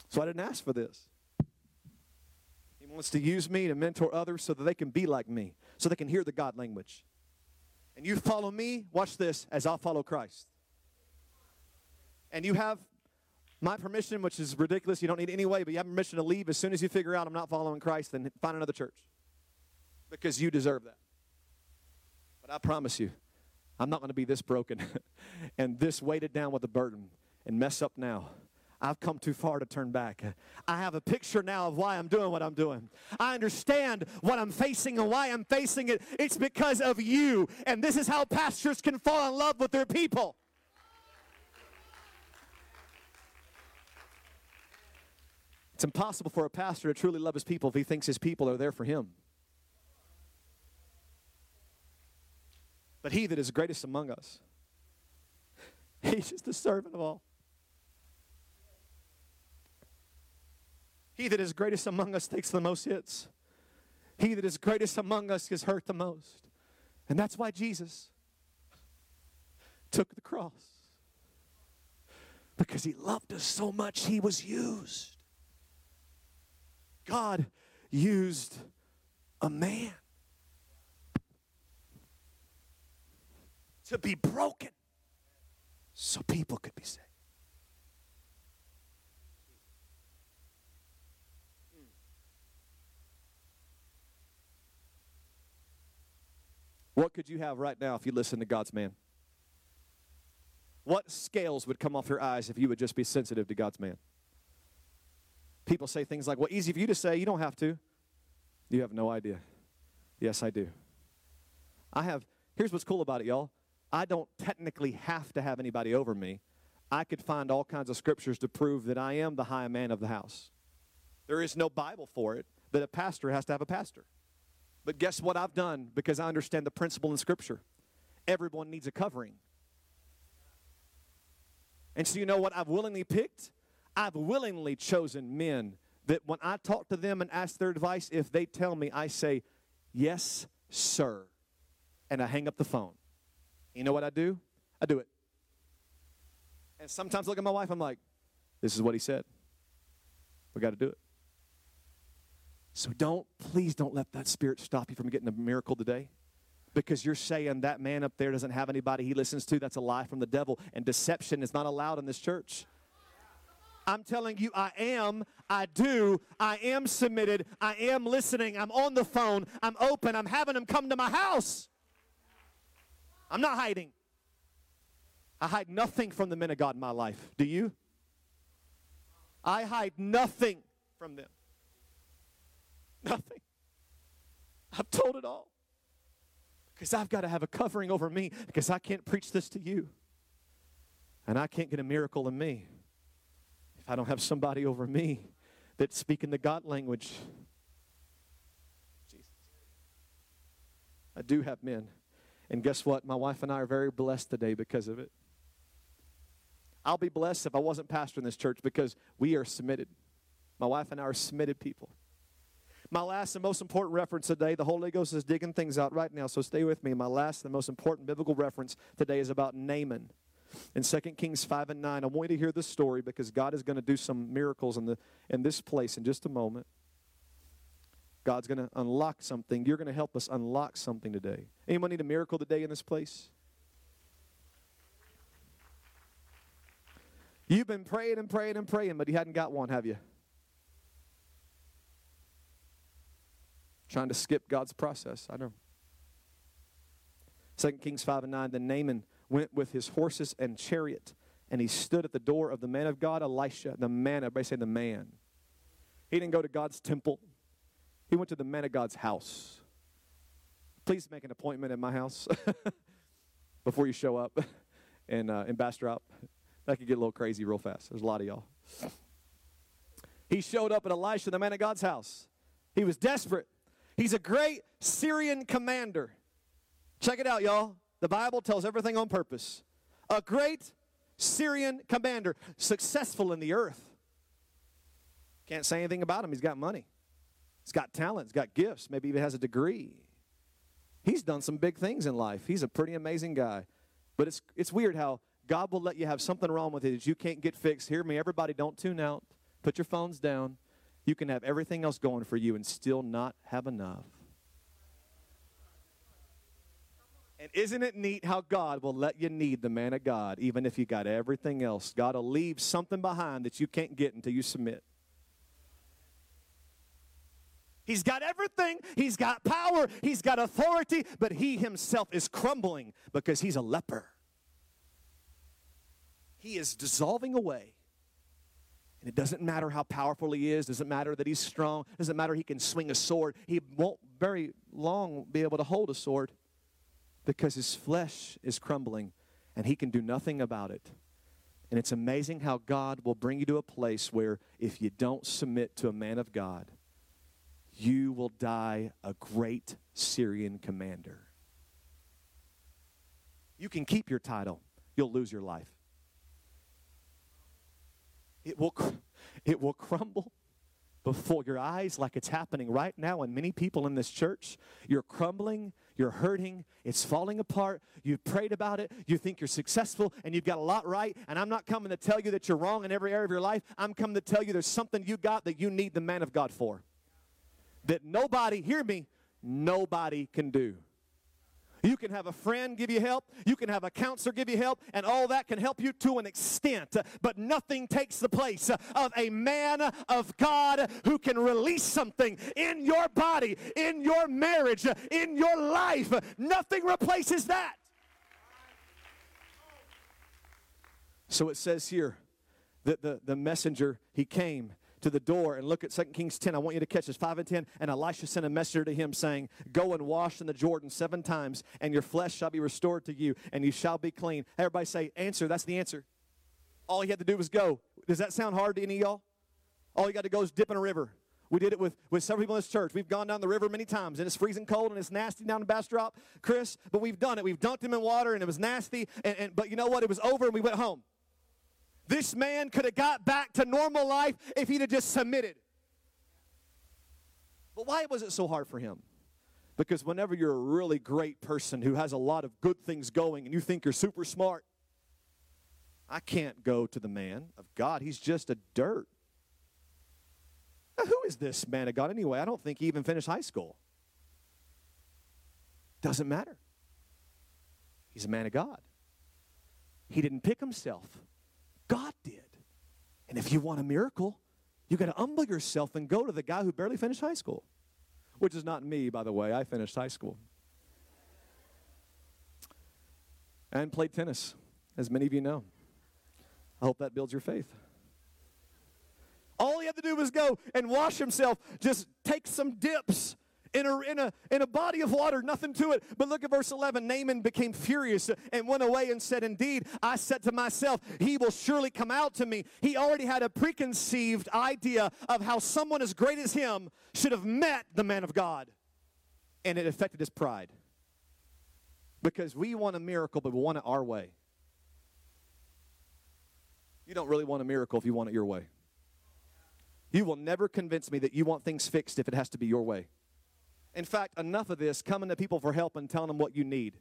So I didn't ask for this He wants to use me to mentor others so that they can be like me, so they can hear the God language. And you follow me, watch this, as I'll follow Christ. And you have my permission, which is ridiculous. You don't need anyway, but you have permission to leave as soon as you figure out I'm not following Christ, then find another church. Because you deserve that. But I promise you, I'm not going to be this broken and this weighted down with a burden and mess up now I've come too far to turn back. I have a picture now of why I'm doing what I'm doing. I understand what I'm facing and why I'm facing it. It's because of you. And this is how pastors can fall in love with their people. It's impossible for a pastor to truly love his people if he thinks his people are there for him. But he that is greatest among us, he's just a servant of all. He that is greatest among us takes the most hits. He that is greatest among us is hurt the most. And that's why Jesus took the cross. Because he loved us so much, he was used. God used a man to be broken so people could be saved. What could you have right now if you listen to God's man? What scales would come off your eyes if you would just be sensitive to God's man? People say things like, well, easy for you to say, you don't have to. You have no idea. Yes, I do. I have, here's what's cool about it, y'all. I don't technically have to have anybody over me. I could find all kinds of scriptures to prove that I am the high man of the house. There is no Bible for it that a pastor has to have a pastor. But guess what I've done because I understand the principle in Scripture? Everyone needs a covering. And so, you know what I've willingly picked? I've willingly chosen men that when I talk to them and ask their advice, if they tell me, I say, Yes, sir. And I hang up the phone. You know what I do? I do it. And sometimes I look at my wife, I'm like, This is what he said. We got to do it. So don't, please don't let that spirit stop you from getting a miracle today. Because you're saying that man up there doesn't have anybody he listens to. That's a lie from the devil. And deception is not allowed in this church. I'm telling you, I am, I do, I am submitted, I am listening, I'm on the phone, I'm open, I'm having them come to my house. I'm not hiding. I hide nothing from the men of God in my life. Do you? I hide nothing from them. Nothing. I've told it all. Because I've got to have a covering over me because I can't preach this to you. And I can't get a miracle in me if I don't have somebody over me that's speaking the God language. Jesus. I do have men. And guess what? My wife and I are very blessed today because of it. I'll be blessed if I wasn't pastoring this church because we are submitted. My wife and I are submitted people. My last and most important reference today, the Holy Ghost is digging things out right now, so stay with me. My last and most important biblical reference today is about Naaman. In 2 Kings 5 and 9, I want you to hear this story because God is going to do some miracles in, the, in this place in just a moment. God's going to unlock something. You're going to help us unlock something today. Anyone need a miracle today in this place? You've been praying and praying and praying, but you hadn't got one, have you? Trying to skip God's process. I know. 2 Kings 5 and 9, then Naaman went with his horses and chariot, and he stood at the door of the man of God, Elisha, the man, everybody say the man. He didn't go to God's temple. He went to the man of God's house. Please make an appointment at my house before you show up in, uh, in Bastrop. That could get a little crazy real fast. There's a lot of y'all. He showed up at Elisha, the man of God's house. He was desperate. He's a great Syrian commander. Check it out, y'all. The Bible tells everything on purpose. A great Syrian commander, successful in the earth. Can't say anything about him. He's got money, he's got talent, he's got gifts, maybe even has a degree. He's done some big things in life. He's a pretty amazing guy. But it's, it's weird how God will let you have something wrong with it that you can't get fixed. Hear me, everybody, don't tune out. Put your phones down. You can have everything else going for you and still not have enough. And isn't it neat how God will let you need the man of God, even if you got everything else? God will leave something behind that you can't get until you submit. He's got everything. He's got power. He's got authority, but he himself is crumbling because he's a leper. He is dissolving away. And it doesn't matter how powerful he is, doesn't matter that he's strong, doesn't matter he can swing a sword. He won't very long be able to hold a sword because his flesh is crumbling and he can do nothing about it. And it's amazing how God will bring you to a place where if you don't submit to a man of God, you will die a great Syrian commander. You can keep your title, you'll lose your life. It will, it will crumble before your eyes like it's happening right now and many people in this church. You're crumbling you're hurting it's falling apart. You've prayed about it you think you're successful and you've got a lot right. And i'm not coming to tell you that you're wrong in every area of your life. I'm coming to tell you there's something you got that you need the man of god for that nobody hear me nobody can do you can have a friend give you help. You can have a counselor give you help, and all that can help you to an extent. But nothing takes the place of a man of God who can release something in your body, in your marriage, in your life. Nothing replaces that. So it says here that the, the messenger, he came to the door and look at 2 Kings 10. I want you to catch this 5 and 10. And Elisha sent a messenger to him saying, Go and wash in the Jordan seven times, and your flesh shall be restored to you, and you shall be clean. Everybody say, Answer. That's the answer. All he had to do was go. Does that sound hard to any of y'all? All you got to go is dip in a river. We did it with, with several people in this church. We've gone down the river many times, and it's freezing cold and it's nasty down in Bastrop, Chris. But we've done it. We've dunked him in water, and it was nasty. And, and but you know what? It was over, and we went home. This man could have got back to normal life if he'd have just submitted. But why was it so hard for him? Because whenever you're a really great person who has a lot of good things going and you think you're super smart, I can't go to the man of God. He's just a dirt. Now, who is this man of God anyway? I don't think he even finished high school. Doesn't matter. He's a man of God. He didn't pick himself. God did. And if you want a miracle, you got to humble yourself and go to the guy who barely finished high school, which is not me, by the way. I finished high school. And played tennis, as many of you know. I hope that builds your faith. All he had to do was go and wash himself, just take some dips in a, in, a, in a body of water, nothing to it. But look at verse 11. Naaman became furious and went away and said, Indeed, I said to myself, He will surely come out to me. He already had a preconceived idea of how someone as great as him should have met the man of God. And it affected his pride. Because we want a miracle, but we want it our way. You don't really want a miracle if you want it your way. You will never convince me that you want things fixed if it has to be your way. In fact, enough of this coming to people for help and telling them what you need.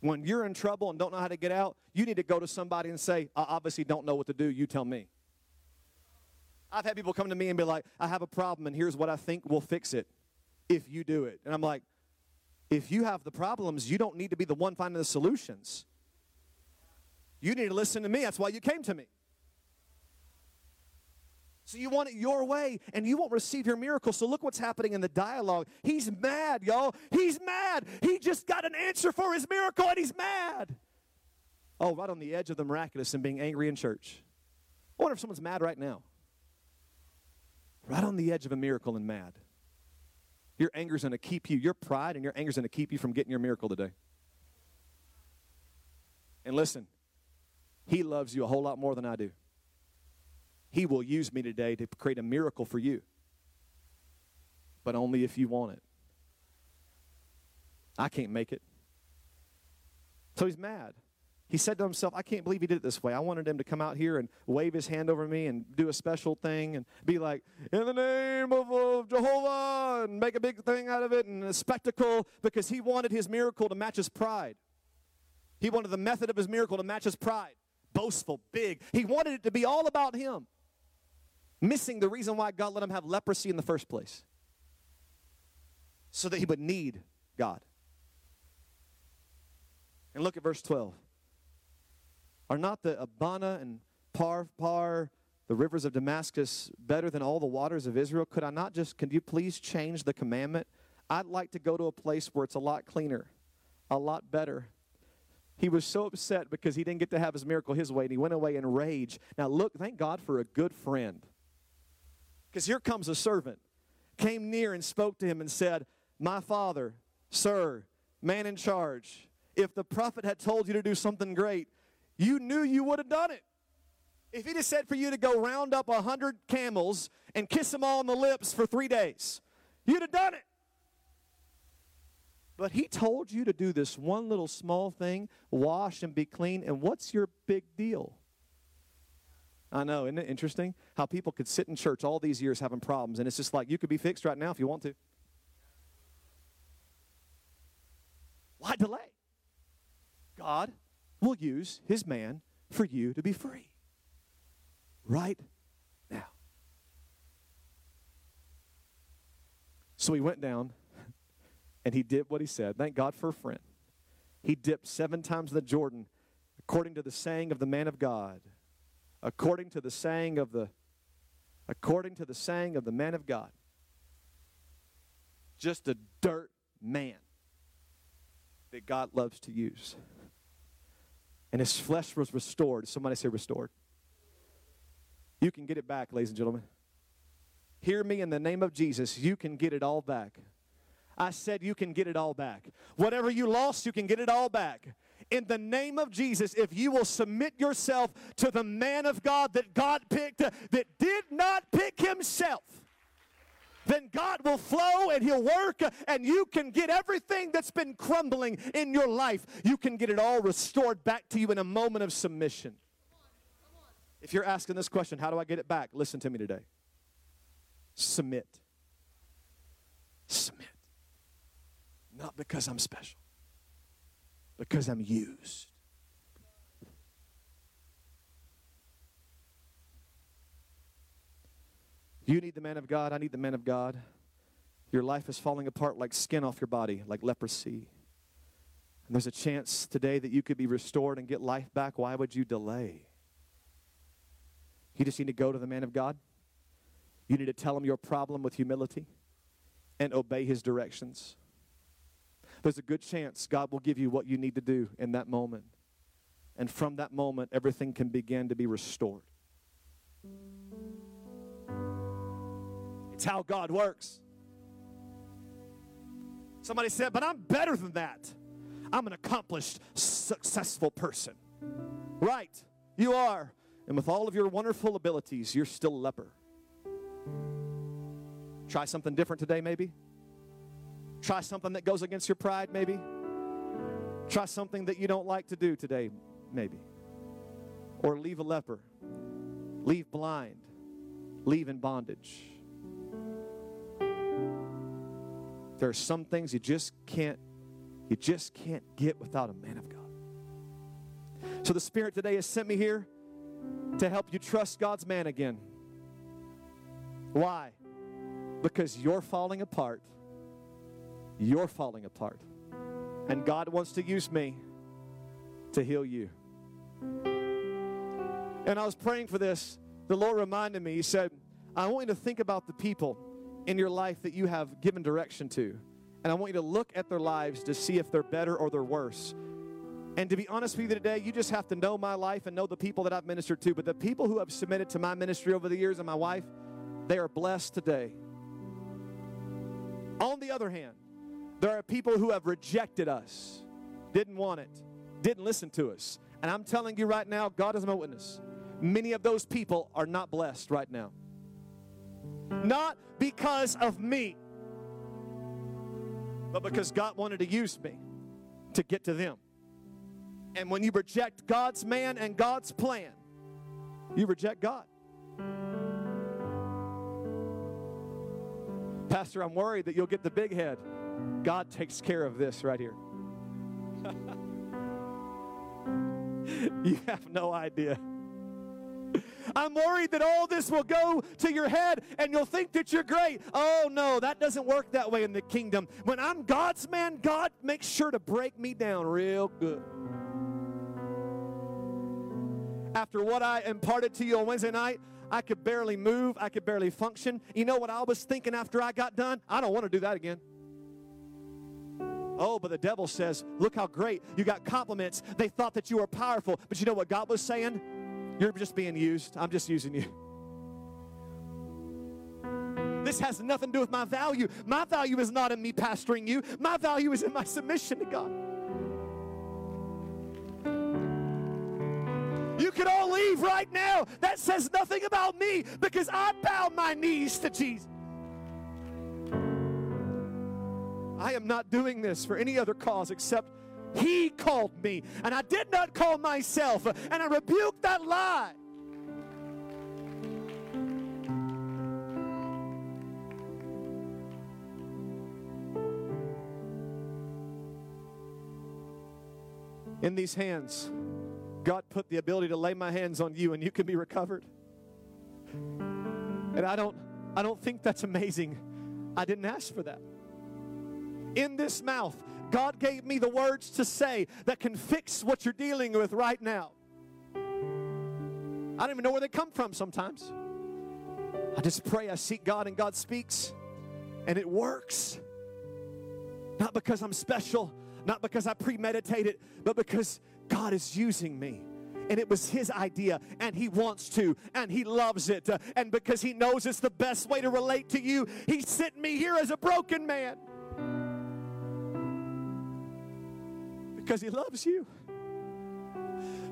When you're in trouble and don't know how to get out, you need to go to somebody and say, I obviously don't know what to do, you tell me. I've had people come to me and be like, I have a problem and here's what I think will fix it if you do it. And I'm like, if you have the problems, you don't need to be the one finding the solutions. You need to listen to me. That's why you came to me. So you want it your way and you won't receive your miracle. So look what's happening in the dialogue. He's mad, y'all. He's mad. He just got an answer for his miracle and he's mad. Oh, right on the edge of the miraculous and being angry in church. I wonder if someone's mad right now. Right on the edge of a miracle and mad. Your anger's going to keep you, your pride and your anger's going to keep you from getting your miracle today. And listen, he loves you a whole lot more than I do. He will use me today to create a miracle for you. But only if you want it. I can't make it. So he's mad. He said to himself, I can't believe he did it this way. I wanted him to come out here and wave his hand over me and do a special thing and be like, in the name of, of Jehovah, and make a big thing out of it and a spectacle because he wanted his miracle to match his pride. He wanted the method of his miracle to match his pride. Boastful, big. He wanted it to be all about him missing the reason why God let him have leprosy in the first place so that he would need God. And look at verse 12. Are not the Abana and Pharpar, the rivers of Damascus, better than all the waters of Israel? Could I not just, can you please change the commandment? I'd like to go to a place where it's a lot cleaner, a lot better. He was so upset because he didn't get to have his miracle his way, and he went away in rage. Now, look, thank God for a good friend. Because here comes a servant, came near and spoke to him and said, My father, sir, man in charge, if the prophet had told you to do something great, you knew you would have done it. If he'd have said for you to go round up a hundred camels and kiss them all on the lips for three days, you'd have done it. But he told you to do this one little small thing, wash and be clean, and what's your big deal? I know, isn't it interesting? How people could sit in church all these years having problems, and it's just like you could be fixed right now if you want to. Why delay? God will use his man for you to be free. Right now. So he went down and he did what he said. Thank God for a friend. He dipped seven times in the Jordan according to the saying of the man of God according to the saying of the according to the saying of the man of God. Just a dirt man that God loves to use. And his flesh was restored. Somebody say restored. You can get it back, ladies and gentlemen. Hear me in the name of Jesus. You can get it all back. I said you can get it all back. Whatever you lost, you can get it all back in the name of Jesus, if you will submit yourself to the man of God that God picked, that did not pick himself, then God will flow and He'll work, and you can get everything that's been crumbling in your life. You can get it all restored back to you in a moment of submission. If you're asking this question, how do I get it back? Listen to me today. Submit. Submit. Not because I'm special because I'm used. You need the man of God. I need the man of God. Your life is falling apart like skin off your body, like leprosy. And there's a chance today that you could be restored and get life back. Why would you delay? You just need to go to the man of God. You need to tell him your problem with humility and obey his directions there's a good chance God will give you what you need to do in that moment. And from that moment, everything can begin to be restored. It's how God works. Somebody said, but I'm better than that. I'm an accomplished, successful person. Right, you are. And with all of your wonderful abilities, you're still a leper. Try something different today, maybe. Try something that goes against your pride, maybe. Try something that you don't like to do today, maybe. Or leave a leper, leave blind, leave in bondage. There are some things you just can't you just can't get without a man of God. So the Spirit today has sent me here to help you trust God's man again. Why? Because you're falling apart. You're falling apart. And God wants to use me to heal you. And I was praying for this. The Lord reminded me, He said, I want you to think about the people in your life that you have given direction to. And I want you to look at their lives to see if they're better or they're worse. And to be honest with you today, you just have to know my life and know the people that I've ministered to. But the people who have submitted to my ministry over the years and my wife, they are blessed today. On the other hand, there are people who have rejected us, didn't want it, didn't listen to us. And I'm telling you right now, God is my witness. Many of those people are not blessed right now. Not because of me, but because God wanted to use me to get to them. And when you reject God's man and God's plan, you reject God. Pastor, I'm worried that you'll get the big head. God takes care of this right here. you have no idea. I'm worried that all this will go to your head and you'll think that you're great. Oh, no, that doesn't work that way in the kingdom. When I'm God's man, God makes sure to break me down real good. After what I imparted to you on Wednesday night, I could barely move, I could barely function. You know what I was thinking after I got done? I don't want to do that again. Oh, but the devil says, Look how great. You got compliments. They thought that you were powerful. But you know what God was saying? You're just being used. I'm just using you. This has nothing to do with my value. My value is not in me pastoring you, my value is in my submission to God. You can all leave right now. That says nothing about me because I bow my knees to Jesus. I am not doing this for any other cause except He called me, and I did not call myself, and I rebuked that lie. In these hands, God put the ability to lay my hands on you and you can be recovered. And I don't I don't think that's amazing. I didn't ask for that in this mouth, God gave me the words to say that can fix what you're dealing with right now. I don't even know where they come from sometimes. I just pray, I seek God, and God speaks, and it works. Not because I'm special, not because I premeditated, but because God is using me. And it was his idea, and he wants to, and he loves it. and because he knows it's the best way to relate to you, he sent me here as a broken man. Because He loves you.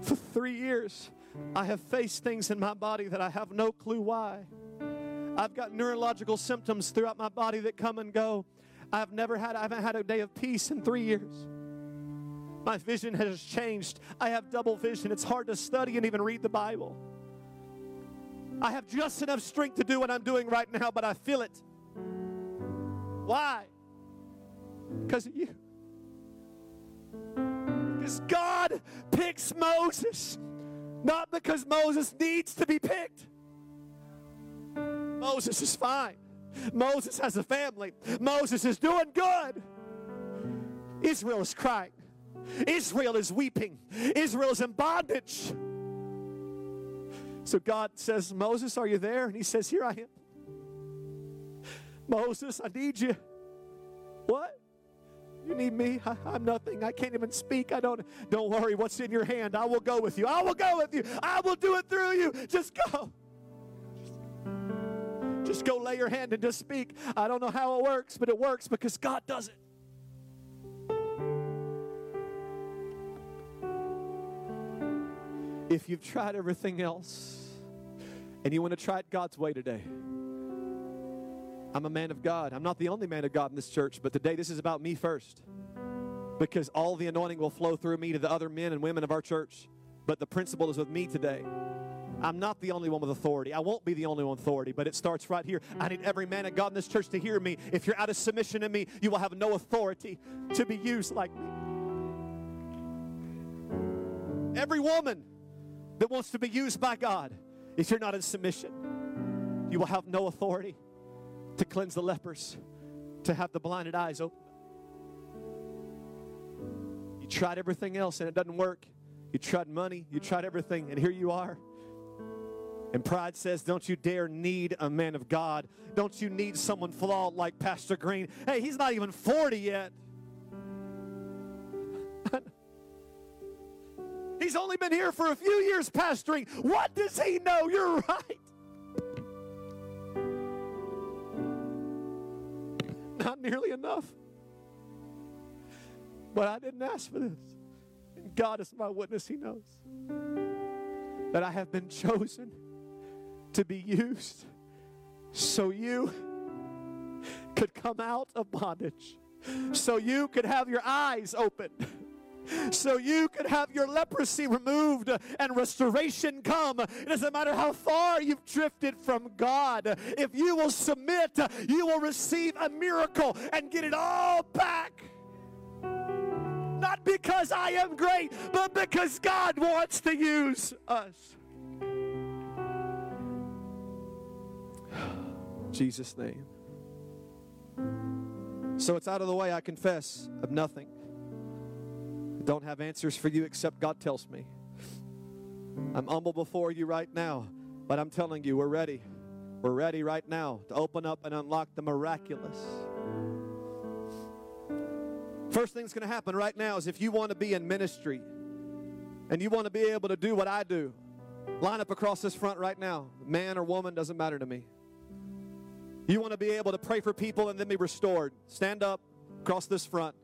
For three years, I have faced things in my body that I have no clue why. I've got neurological symptoms throughout my body that come and go. I've never had, I haven't had a day of peace in three years. My vision has changed. I have double vision. It's hard to study and even read the Bible. I have just enough strength to do what I'm doing right now, but I feel it. Why? Because of you. Because God picks Moses, not because Moses needs to be picked. Moses is fine. Moses has a family. Moses is doing good. Israel is crying. Israel is weeping. Israel is in bondage. So God says, Moses, are you there? And he says, Here I am. Moses, I need you. What? You need me? I, am nothing. I can't even speak. I don't. Don't worry. What's in your hand? I will go with you. I will go with you. I will do it through you. Just go. Just go lay your hand and just speak. I don't know how it works, but it works because God does it. If you've tried everything else and you want to try it God's way today, I'm a man of God. I'm not the only man of God in this church, but today this is about me first. Because all the anointing will flow through me to the other men and women of our church. But the principle is with me today. I'm not the only one with authority. I won't be the only one with authority, but it starts right here. I need every man of God in this church to hear me. If you're out of submission to me, you will have no authority to be used like me. Every woman that wants to be used by God, if you're not in submission, you will have no authority to cleanse the lepers, to have the blinded eyes open. You tried everything else and it doesn't work. You tried money, you tried everything, and here you are. And pride says, Don't you dare need a man of God. Don't you need someone flawed like Pastor Green. Hey, he's not even 40 yet. he's only been here for a few years pastoring. What does he know? You're right. But I didn't ask for this. And God is my witness, He knows that I have been chosen to be used so you could come out of bondage, so you could have your eyes open. So you could have your leprosy removed and restoration come. It doesn't matter how far you've drifted from God. If you will submit, you will receive a miracle and get it all back. Not because I am great, but because God wants to use us. Jesus' name. So it's out of the way, I confess, of nothing. I don't have answers for you except God tells me. I'm humble before you right now, but I'm telling you, we're ready. We're ready right now to open up and unlock the miraculous. First thing that's going to happen right now is if you want to be in ministry and you want to be able to do what I do, line up across this front right now. Man or woman, doesn't matter to me. You want to be able to pray for people and then be restored. Stand up across this front.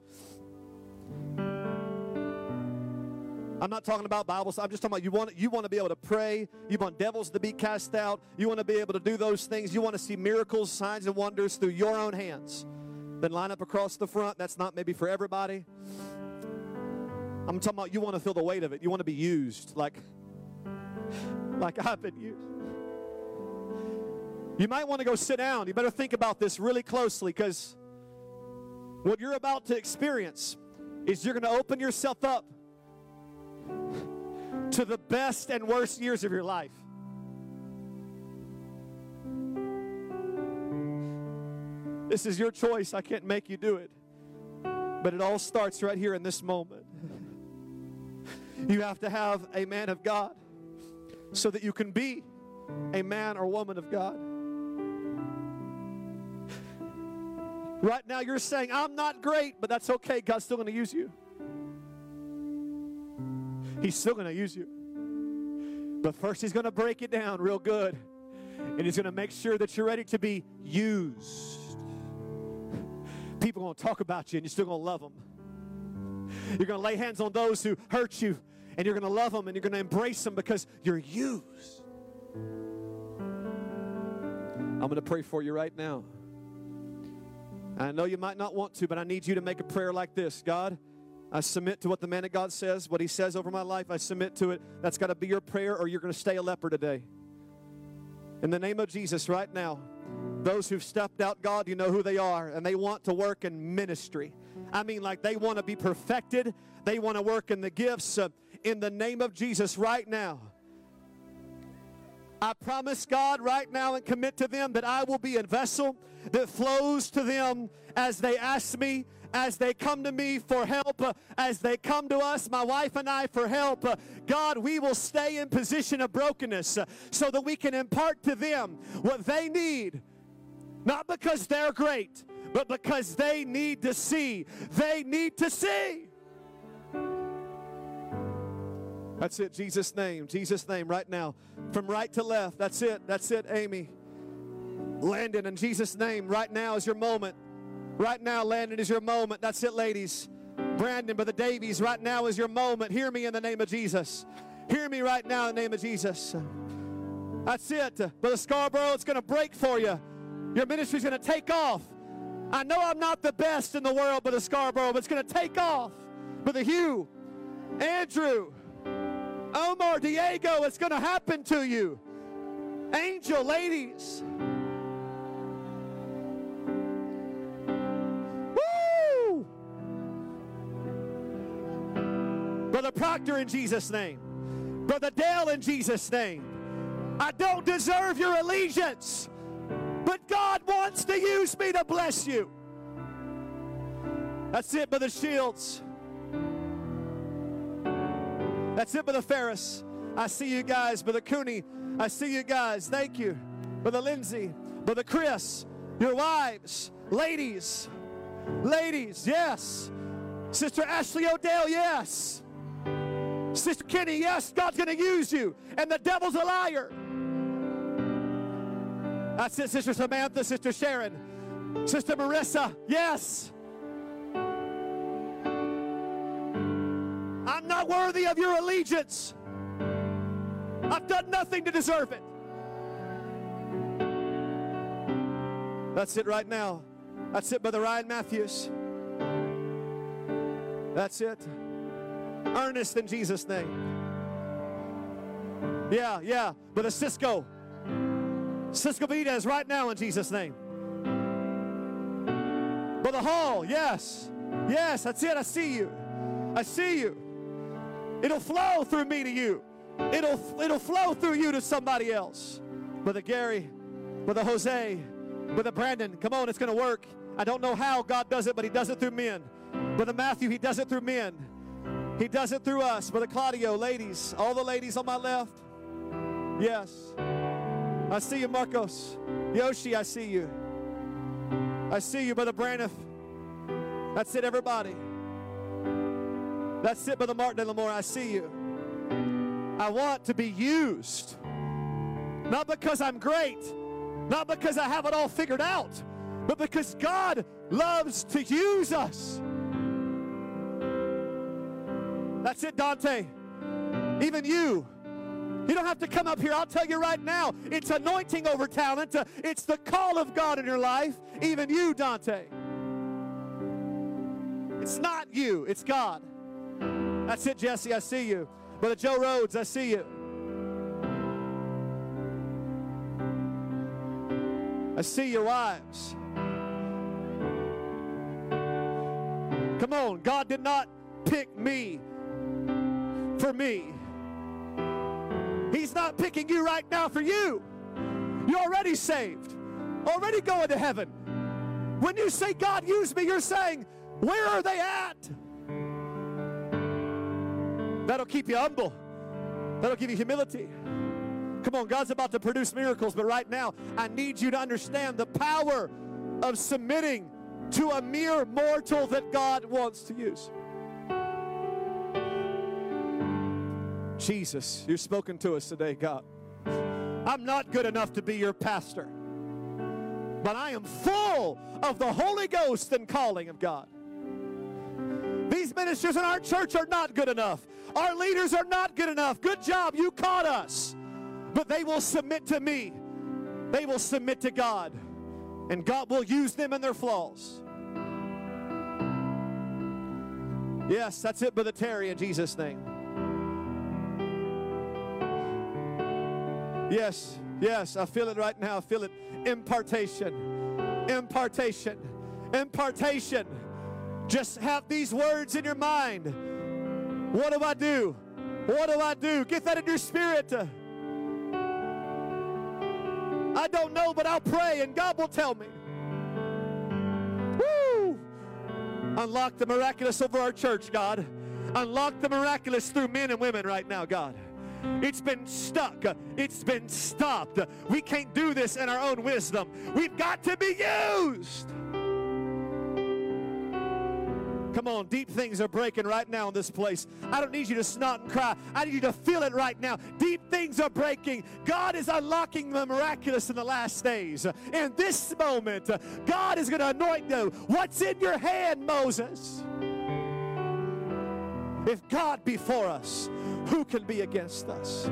I'm not talking about Bible. I'm just talking about you want you want to be able to pray. You want devils to be cast out. You want to be able to do those things. You want to see miracles, signs, and wonders through your own hands. Then line up across the front. That's not maybe for everybody. I'm talking about you want to feel the weight of it. You want to be used like like I've been used. You might want to go sit down. You better think about this really closely because what you're about to experience is you're going to open yourself up to the best and worst years of your life. This is your choice. I can't make you do it. But it all starts right here in this moment. You have to have a man of God so that you can be a man or woman of God. Right now, you're saying, I'm not great, but that's okay. God's still going to use you. He's still going to use you. But first, He's going to break it down real good. And He's going to make sure that you're ready to be used. People are going to talk about you, and you're still going to love them. You're going to lay hands on those who hurt you, and you're going to love them, and you're going to embrace them because you're used. I'm going to pray for you right now. I know you might not want to, but I need you to make a prayer like this God, I submit to what the man of God says, what he says over my life, I submit to it. That's got to be your prayer, or you're going to stay a leper today. In the name of Jesus, right now, those who've stepped out, God, you know who they are, and they want to work in ministry. I mean, like they want to be perfected, they want to work in the gifts. Uh, in the name of Jesus, right now, I promise God right now and commit to them that I will be a vessel that flows to them as they ask me, as they come to me for help, uh, as they come to us, my wife and I, for help. Uh, God, we will stay in position of brokenness uh, so that we can impart to them what they need, not because they're great, but because they need to see. They need to see. That's it, Jesus' name, Jesus' name, right now. From right to left, that's it, that's it, Amy. Landon, in Jesus' name, right now is your moment. Right now, Landon is your moment. That's it, ladies. Brandon, Brother Davies, right now is your moment. Hear me in the name of Jesus. Hear me right now in the name of Jesus. That's it. Brother Scarborough, it's going to break for you. Your ministry's going to take off. I know I'm not the best in the world, Brother Scarborough, but it's going to take off. Brother Hugh, Andrew, Omar, Diego, it's going to happen to you. Angel, ladies. Woo! Brother Proctor in Jesus' name. Brother Dale in Jesus' name. I don't deserve your allegiance, but God wants to use me to bless you. That's it, Brother Shields. That's it, Brother Ferris. I see you guys, Brother Cooney. I see you guys. Thank you. Brother Lindsay, Brother Chris, your wives, ladies, ladies, yes. Sister Ashley Odell, yes. Sister Kenny, yes, God's going to use you, and the devil's a liar. That's Sister Samantha, Sister Sharon, Sister Marissa, yes. I'm not worthy of your allegiance. I've done nothing to deserve it. That's it right now. That's it, Brother Ryan Matthews. That's it. Earnest in Jesus' name. Yeah, yeah. Brother Cisco. Cisco Vides right now in Jesus' name. Brother Hall, yes. Yes, that's it. I see you. I see you. It'll flow through me to you. It'll it'll flow through you to somebody else. Brother Gary, Brother Jose, Brother Brandon, come on, it's gonna work. I don't know how God does it, but He does it through men. Brother Matthew, He does it through men. He does it through us. Brother Claudio, ladies, all the ladies on my left. Yes. I see you, Marcos. Yoshi, I see you. I see you, Brother Braniff. That's it, everybody. That's it, Brother Martin and Lamore. I see you. I want to be used. Not because I'm great, not because I have it all figured out, but because God loves to use us. That's it, Dante. Even you. You don't have to come up here. I'll tell you right now, it's anointing over talent. Uh, it's the call of God in your life. Even you, Dante. It's not you, it's God. That's it, Jesse. I see you. Brother Joe Rhodes, I see you. I see your wives. Come on, God did not pick me for me. He's not picking you right now for you. You're already saved, already going to heaven. When you say, God, use me, you're saying, Where are they at? That'll keep you humble, that'll give you humility. Come on, God's about to produce miracles, but right now, I need you to understand the power of submitting to a mere mortal that God wants to use. Jesus, you're spoken to us today, God. I'm not good enough to be your pastor, but I am full of the Holy Ghost and calling of God. These ministers in our church are not good enough. Our leaders are not good enough. Good job, you caught us. But they will submit to me, they will submit to God, and God will use them in their flaws. Yes, that's it, Brother Terry, in Jesus' name. Yes, yes, I feel it right now. I feel it. Impartation, impartation, impartation. Just have these words in your mind. What do I do? What do I do? Get that in your spirit. I don't know, but I'll pray and God will tell me. Woo! Unlock the miraculous over our church, God. Unlock the miraculous through men and women right now, God. It's been stuck. It's been stopped. We can't do this in our own wisdom. We've got to be used. Come on, deep things are breaking right now in this place. I don't need you to snot and cry. I need you to feel it right now. Deep things are breaking. God is unlocking the miraculous in the last days. In this moment, God is going to anoint you. What's in your hand, Moses? If God be for us, who can be against us?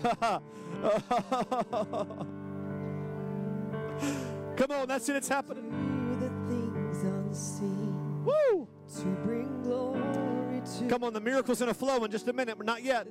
Come on, that's it, it's happening. Woo! Come on, the miracle's gonna flow in just a minute, but not yet.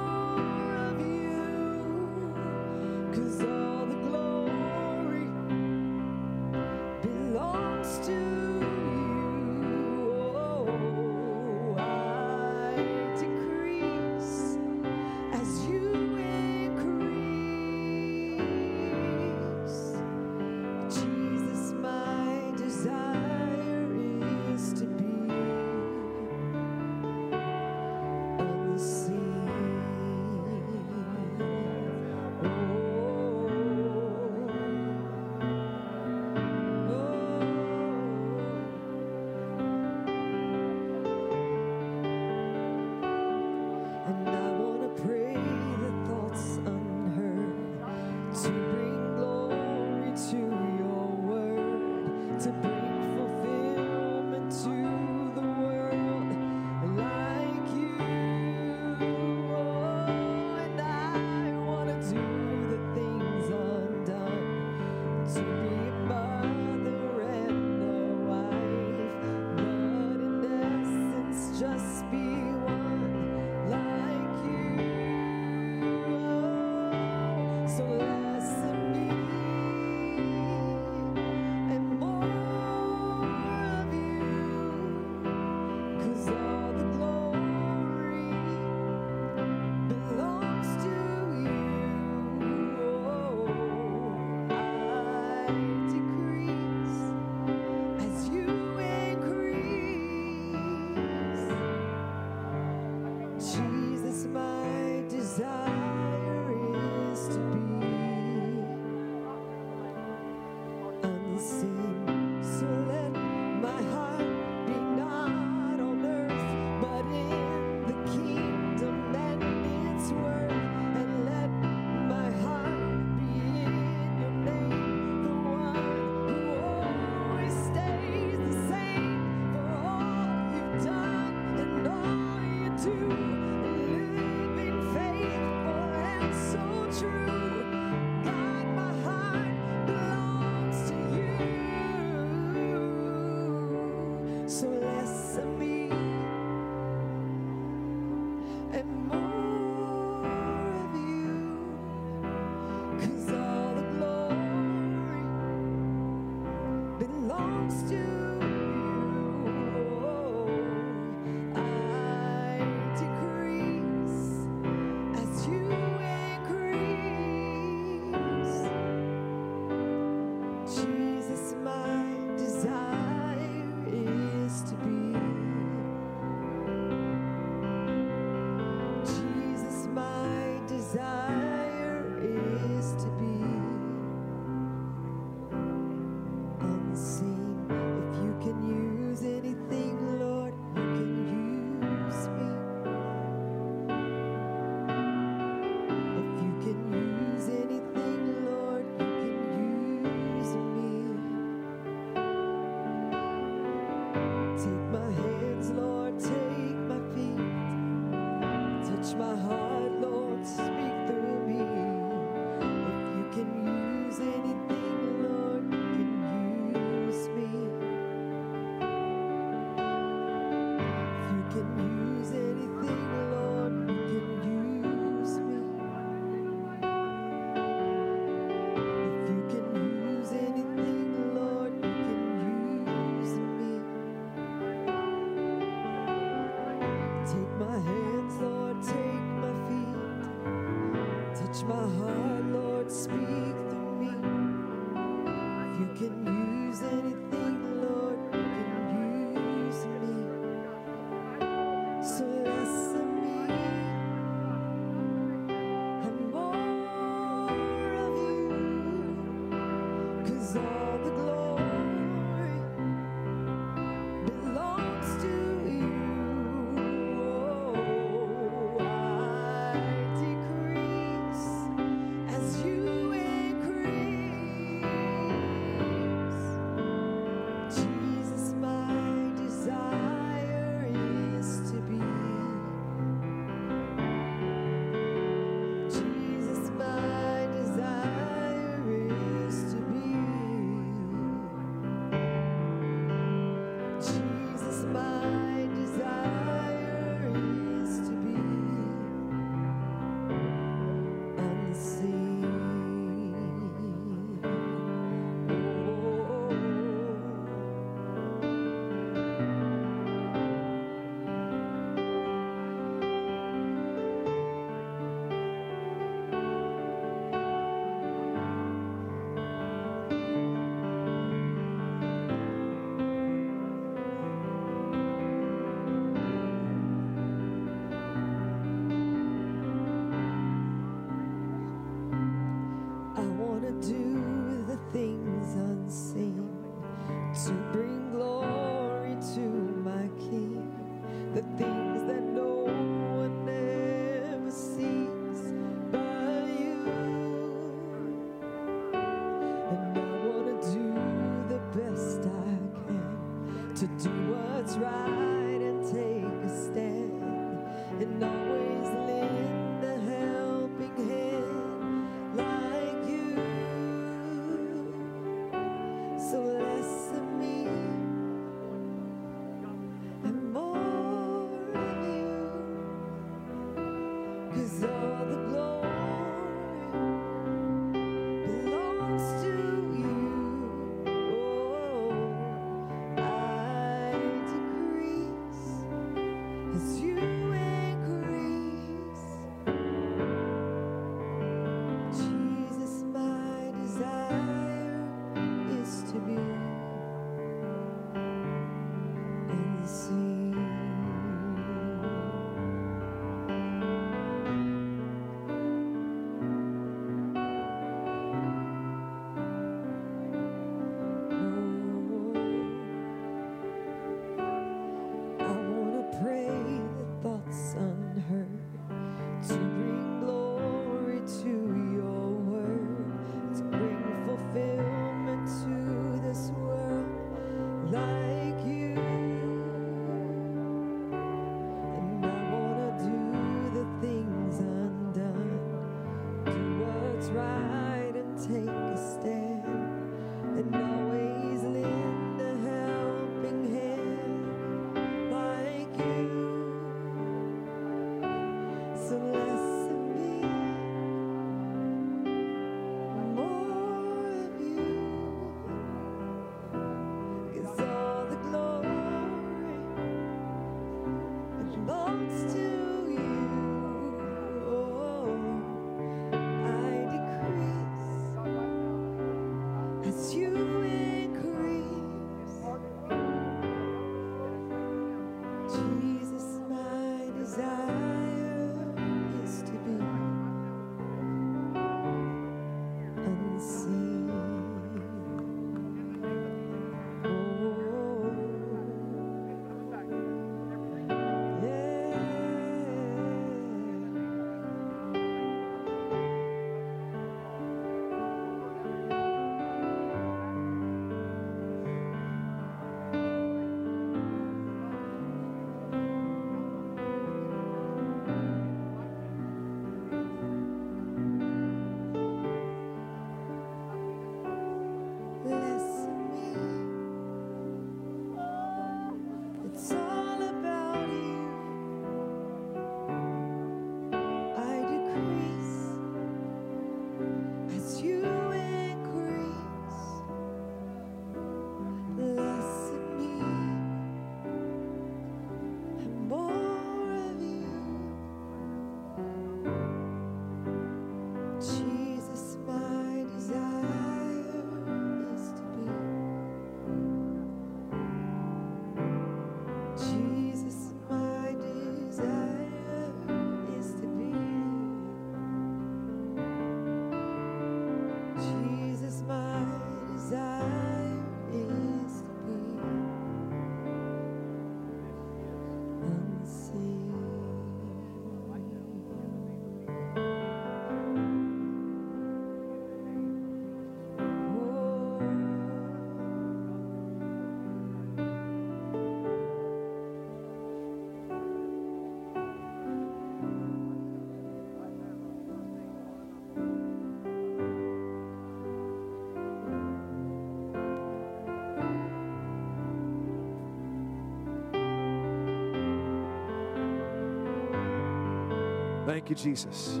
Thank you, Jesus.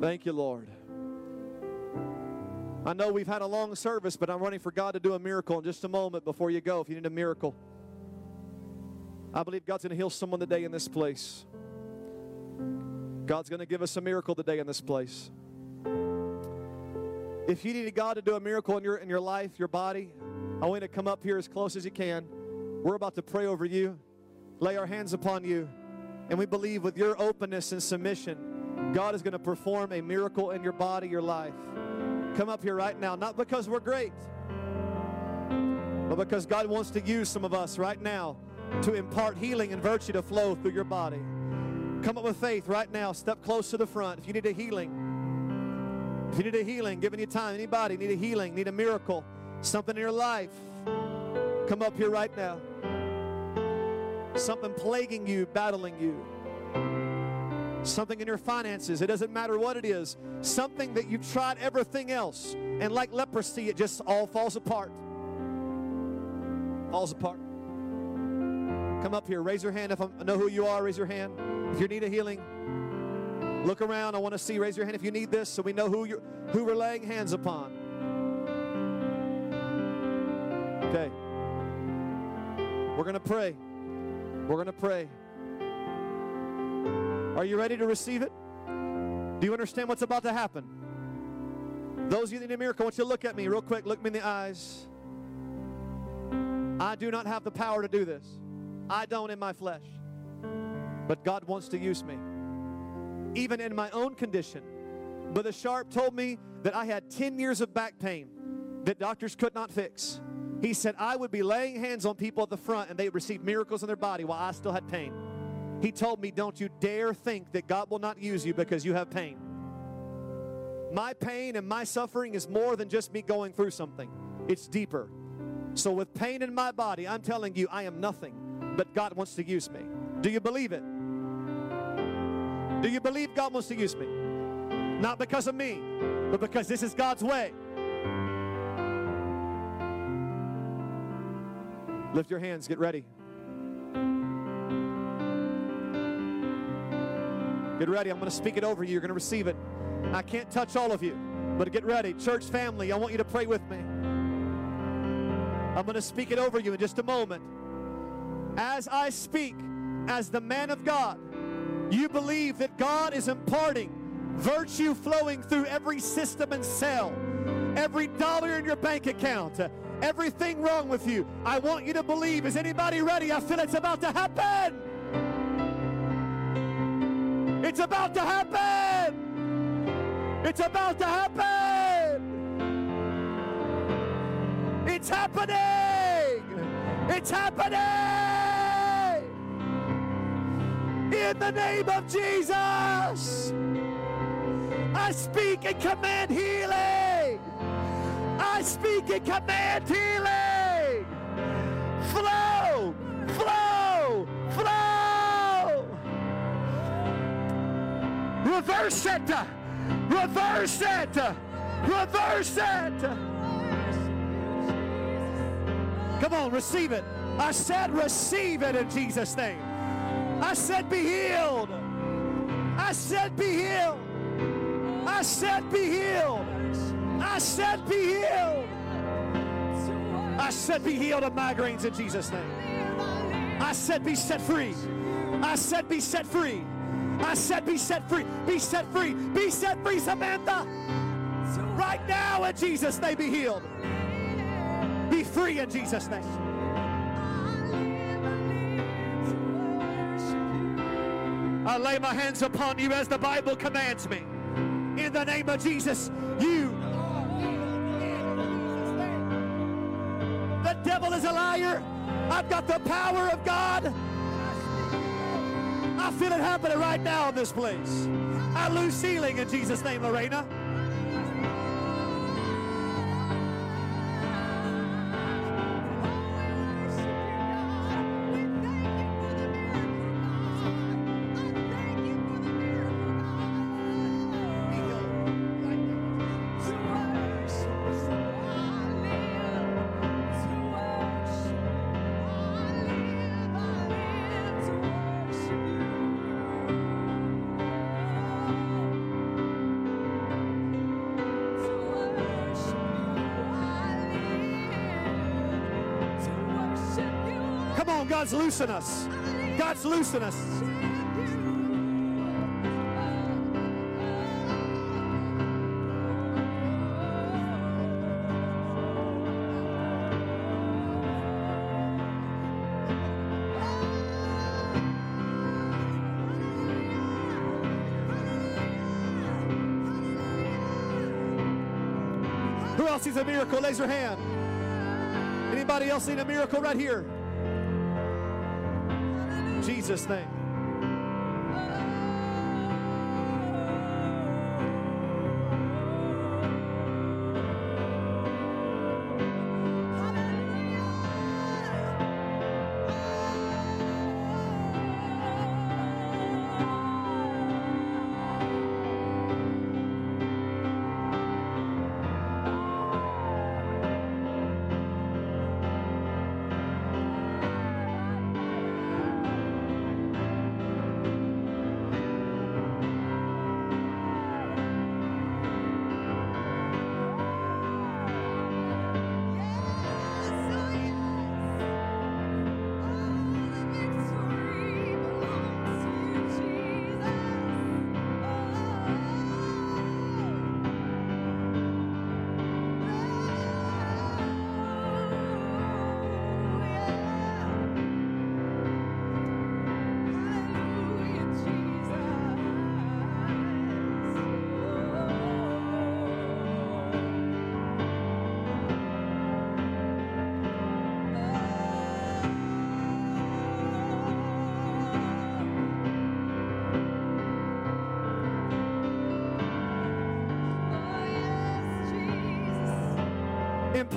Thank you, Lord. I know we've had a long service, but I'm running for God to do a miracle in just a moment before you go if you need a miracle. I believe God's going to heal someone today in this place. God's going to give us a miracle today in this place. If you need God to do a miracle in your in your life, your body, I want you to come up here as close as you can. We're about to pray over you, lay our hands upon you, and we believe with your openness and submission, God is going to perform a miracle in your body, your life. Come up here right now, not because we're great, but because God wants to use some of us right now to impart healing and virtue to flow through your body. Come up with faith right now. Step close to the front. If you need a healing, if you need a healing, giving you time. Anybody need a healing, need a miracle, something in your life, come up here right now. Something plaguing you, battling you. Something in your finances, it doesn't matter what it is. Something that you've tried everything else, and like leprosy, it just all falls apart. Falls apart. Come up here, raise your hand if I know who you are, raise your hand. If you need a healing, look around. I want to see, raise your hand if you need this so we know who, you're, who we're laying hands upon. Okay. We're going to pray. We're going to pray. Are you ready to receive it? Do you understand what's about to happen? Those of you that need a miracle, I want you to look at me real quick. Look me in the eyes. I do not have the power to do this. I don't in my flesh. But God wants to use me. Even in my own condition. Brother Sharp told me that I had 10 years of back pain that doctors could not fix. He said I would be laying hands on people at the front and they receive miracles in their body while I still had pain. He told me, Don't you dare think that God will not use you because you have pain. My pain and my suffering is more than just me going through something, it's deeper. So, with pain in my body, I'm telling you, I am nothing, but God wants to use me. Do you believe it? Do you believe God wants to use me? Not because of me, but because this is God's way. Lift your hands, get ready. Get ready. I'm going to speak it over you. You're going to receive it. I can't touch all of you, but get ready. Church family, I want you to pray with me. I'm going to speak it over you in just a moment. As I speak, as the man of God, you believe that God is imparting virtue flowing through every system and cell, every dollar in your bank account, everything wrong with you. I want you to believe. Is anybody ready? I feel it's about to happen. It's about to happen. It's about to happen. It's happening. It's happening. In the name of Jesus, I speak and command healing. Speak and command healing. Flow, flow, flow. Reverse it. Reverse it. Reverse it. Come on, receive it. I said receive it in Jesus' name. I said be healed. I said be healed. I said be healed. I said be healed. I said be healed of migraines in Jesus' name. I said be set free. I said be set free. I said be set free. Be set free. Be set free, Samantha. Right now in Jesus' name be healed. Be free in Jesus' name. I lay my hands upon you as the Bible commands me. In the name of Jesus, you. The devil is a liar. I've got the power of God. I feel it happening right now in this place. I lose ceiling in Jesus' name, Lorena. On, God's loosing us. God's loosing us. Who else needs a miracle? Raise your hand. Anybody else need a miracle right here? Jesus' name.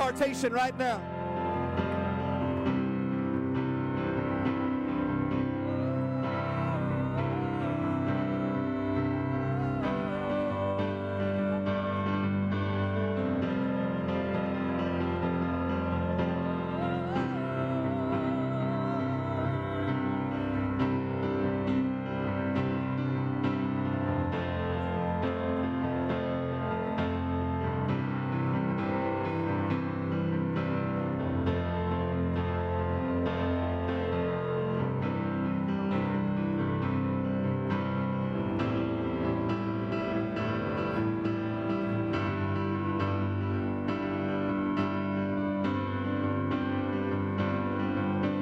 Impartation right now.